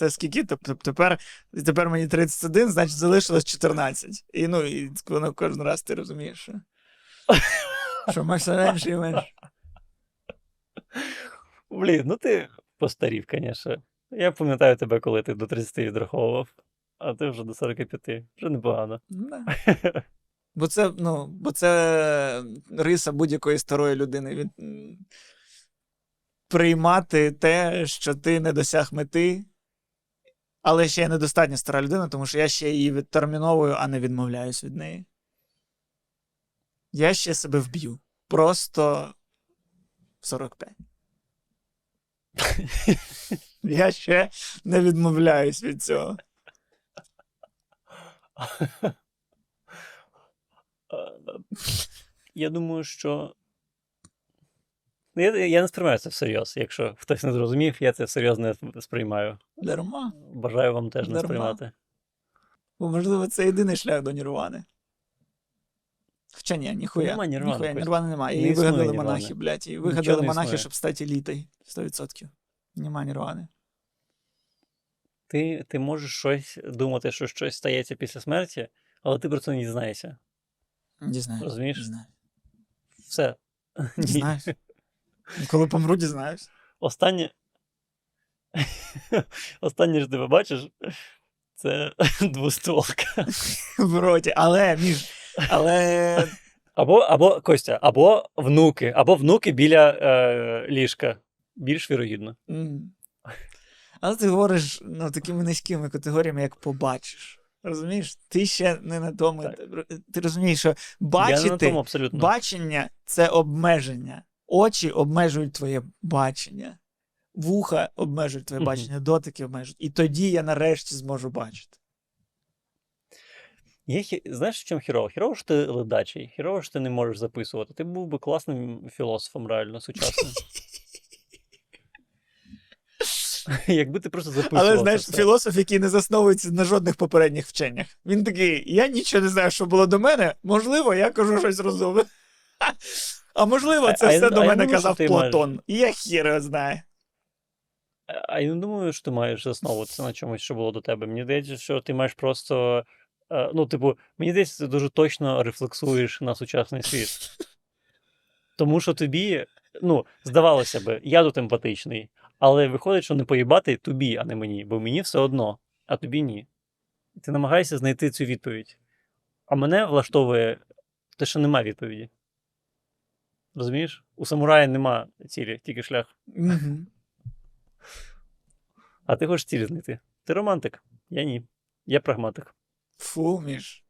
Speaker 2: це скільки? Тобто тепер, тепер мені 31, значить залишилось 14. І ну, і воно кожен раз ти розумієш, що, що все менше і менше.
Speaker 1: Блін, ну ти постарів, звісно. Я пам'ятаю тебе, коли ти до 30 відраховував, а ти вже до 45. Вже непогано.
Speaker 2: Ну, да. Бо це, ну, бо це риса будь-якої старої людини. Від... Приймати те, що ти не досяг мети, але ще я недостатньо стара людина, тому що я ще її відтерміновую, а не відмовляюсь від неї. Я ще себе вб'ю. Просто в 45. Я ще не відмовляюсь від цього.
Speaker 1: Я думаю, що. Ну, Я, я не сприймаю це всерйоз. Якщо хтось не зрозумів, я це всерйоз не сприймаю.
Speaker 2: Дарма.
Speaker 1: Бажаю вам теж не сприймати.
Speaker 2: Бо, можливо, це єдиний шлях до Нірвани. Хоча ні, ніхуя.
Speaker 1: Нема Нірвани,
Speaker 2: ніхуя, Нірвани немає.
Speaker 1: Не існує
Speaker 2: вигадали
Speaker 1: Нірвани.
Speaker 2: монахи, блядь.
Speaker 1: Нічого
Speaker 2: вигадали монахи, щоб стати літой. 100%. Нема Нірвани.
Speaker 1: Ти, ти можеш щось думати, що щось стається після смерті, але ти про це не дізнаєшся.
Speaker 2: Дізнаюсь.
Speaker 1: Розумієш?
Speaker 2: Дізнаюсь.
Speaker 1: Все. Ні.
Speaker 2: Коли помру, дізнаюсь.
Speaker 1: Останнє. Останнє ж ти побачиш, це двостволка.
Speaker 2: В роті. Але, між. Але.
Speaker 1: Або, або Костя, або внуки, або внуки біля е, ліжка. Більш вірогідно.
Speaker 2: м. Але ти говориш ну, такими низькими категоріями, як побачиш. Розумієш? Ти ще не на тому.
Speaker 1: Так.
Speaker 2: Ти розумієш, що бачити.
Speaker 1: тому.
Speaker 2: Бачення це обмеження. Очі обмежують твоє бачення. Вуха обмежують твоє бачення, дотики обмежують. І тоді я нарешті зможу бачити.
Speaker 1: Є, знаєш, в чому хірово? Хірово, що ти ледачий, хірово, що ти не можеш записувати. Ти був би класним філософом, реально, сучасним. Якби ти просто записував.
Speaker 2: Але знаєш,
Speaker 1: все.
Speaker 2: філософ, який не засновується на жодних попередніх вченнях. Він такий: я нічого не знаю, що було до мене. Можливо, я кажу щось розумне. А можливо, це
Speaker 1: А- а
Speaker 2: все до
Speaker 1: а
Speaker 2: мене
Speaker 1: думаю,
Speaker 2: казав
Speaker 1: ти маєш-
Speaker 2: Платон. Я хір його знаю.
Speaker 1: А я не думаю, що ти маєш засновуватися на чомусь, що було до тебе. Мені здається, що ти маєш просто. е, Ну, типу, мені здається, ти дуже точно рефлексуєш на сучасний світ. Тому що тобі, ну, здавалося би, я тут емпатичний, але виходить, що не поїбати тобі, а не мені, бо мені все одно, а тобі ні. І Ти намагаєшся знайти цю відповідь. А мене влаштовує те, що немає відповіді. Розумієш? У самурая нема цілі, тільки шлях. А ти хочеш цілі знайти. Ти романтик. Я ні. Я прагматик.
Speaker 2: Фу, Міш.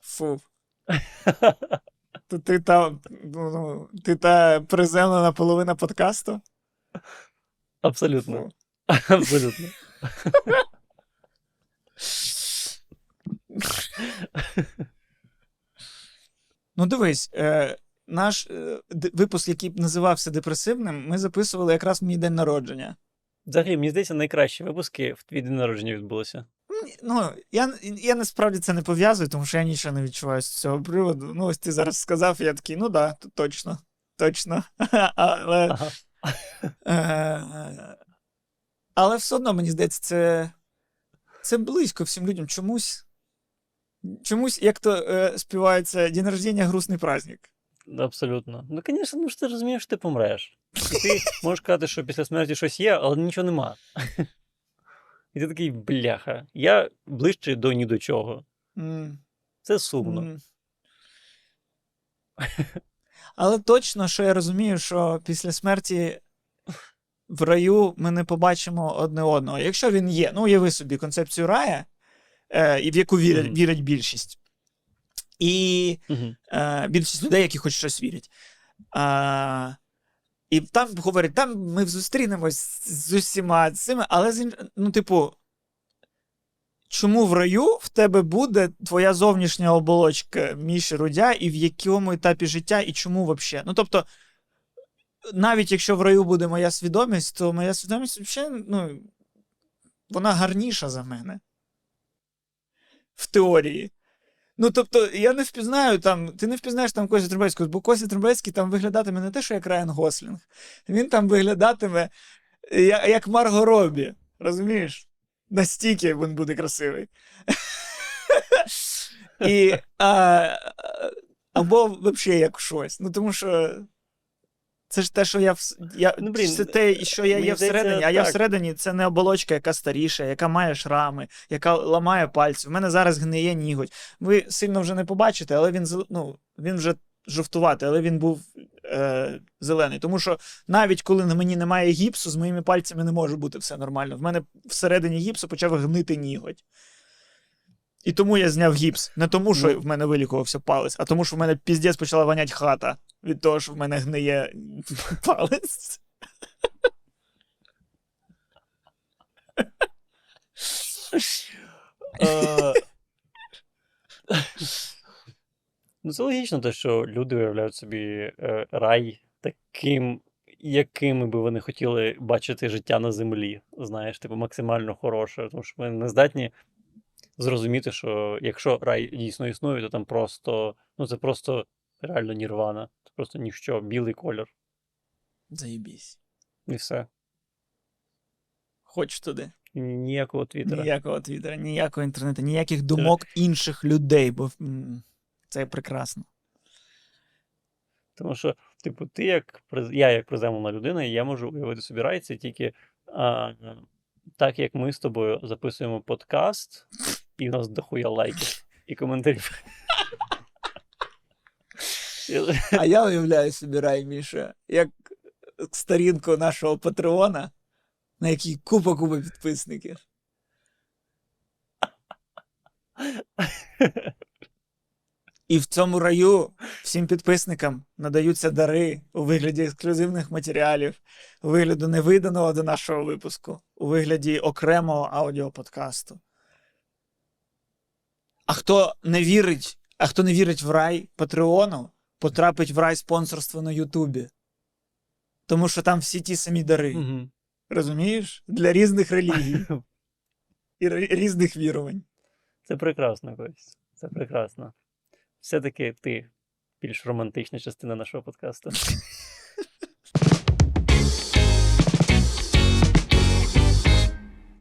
Speaker 2: Фу. Ти та, ну, ну, ти та приземлена половина подкасту?
Speaker 1: Абсолютно.
Speaker 2: Фу.
Speaker 1: Абсолютно.
Speaker 2: Ну, дивись, е, наш е, випуск, який називався депресивним, ми записували якраз мій день народження.
Speaker 1: Взагалі, мені здається, найкращі випуски в твій день народження відбулося.
Speaker 2: Ну, я, я насправді це не пов'язую, тому що я нічого не відчуваю з цього приводу. Ну, ось ти зараз сказав, я такий, ну да, то точно, точно. Але,
Speaker 1: Ага.
Speaker 2: е, але все одно, мені здається, це, це близько всім людям. Чомусь, чомусь, як то е, співається, день рождення грустний праздник.
Speaker 1: Абсолютно. Ну, звісно, ну ж ти розумієш, що ти помреш. І ти можеш казати, що після смерті щось є, але нічого нема. І ти такий, бляха, я ближче до ні до чого. Це сумно.
Speaker 2: Але точно, що я розумію, що після смерті в раю ми не побачимо одне одного. Якщо він є, ну уяви собі концепцію рая, е, і в яку вірять, вірять більшість. І
Speaker 1: Мгм.
Speaker 2: е, більшість людей, які хоч щось вірять. А, і там говорять, там ми зустрінемось з усіма цими, але з інш- ну, типу, чому в раю в тебе буде твоя зовнішня оболочка Міші Рудя, і в якому етапі життя, і чому взагалі? Ну, тобто, навіть якщо в раю буде моя свідомість, то моя свідомість взагалі, ну, вона гарніша за мене. В теорії. Ну, тобто, я не впізнаю там, ти не впізнаєш там Костя Трубецького, бо Костя Трубецький там виглядатиме не те, що як Райан Гослінг. Він там виглядатиме як, як Марго Робі. Розумієш? Настільки він буде красивий. І, а, або взагалі як щось. Ну, тому що. Це ж те, що я вс- я
Speaker 1: Ну, блін,
Speaker 2: це те, що я є всередині, а я всередині це не оболочка, яка старіша, яка має шрами, яка ламає пальці. У мене зараз гниє ніготь. Ви сильно вже не побачите, але він ну, він вже жовтуватий, але він був е, зелений. Тому що навіть коли на мені немає гіпсу, з моїми пальцями не може бути все нормально. В мене всередині гіпсу почав гнити ніготь. І тому я зняв гіпс. Не тому, що
Speaker 1: Ну.
Speaker 2: в мене вилікувався палець, а тому, що в мене піздець почала вонять хата від того, що в мене гниє палець.
Speaker 1: Е, Ну, це логічно, те, що люди уявляють собі е, рай таким, якими би вони хотіли бачити життя на землі. Знаєш, типу, максимально хороше. Тому що ми не здатні зрозуміти, що якщо рай дійсно існує, то там просто, ну це просто реально нірвана. Це просто ніщо, білий колір.
Speaker 2: Заєбісь.
Speaker 1: І все.
Speaker 2: Хоч туди.
Speaker 1: Ніякого твіттера.
Speaker 2: Ніякого твіттера, ніякого інтернету, ніяких думок інших людей, бо це прекрасно.
Speaker 1: Тому що, типу, ти як я як приземлена людина, я можу уявити собі рай, це тільки а, так, як ми з тобою записуємо подкаст, і в нас дохуя лайків і коментарів.
Speaker 2: А я уявляю собі рай, як сторінку нашого Патреона, на якій купа купа підписників. І в цьому раю всім підписникам надаються дари у вигляді ексклюзивних матеріалів, у вигляді невиданого до нашого випуску, у вигляді окремого аудіоподкасту. А хто не вірить, а хто не вірить в рай Патреону, потрапить в рай спонсорства на Ютубі. Тому що там всі ті самі дари.
Speaker 1: Мгм.
Speaker 2: Розумієш? Для різних релігій і різних вірувань.
Speaker 1: Це прекрасно, Кость. Це прекрасно. Все-таки ти більш романтична частина нашого подкасту.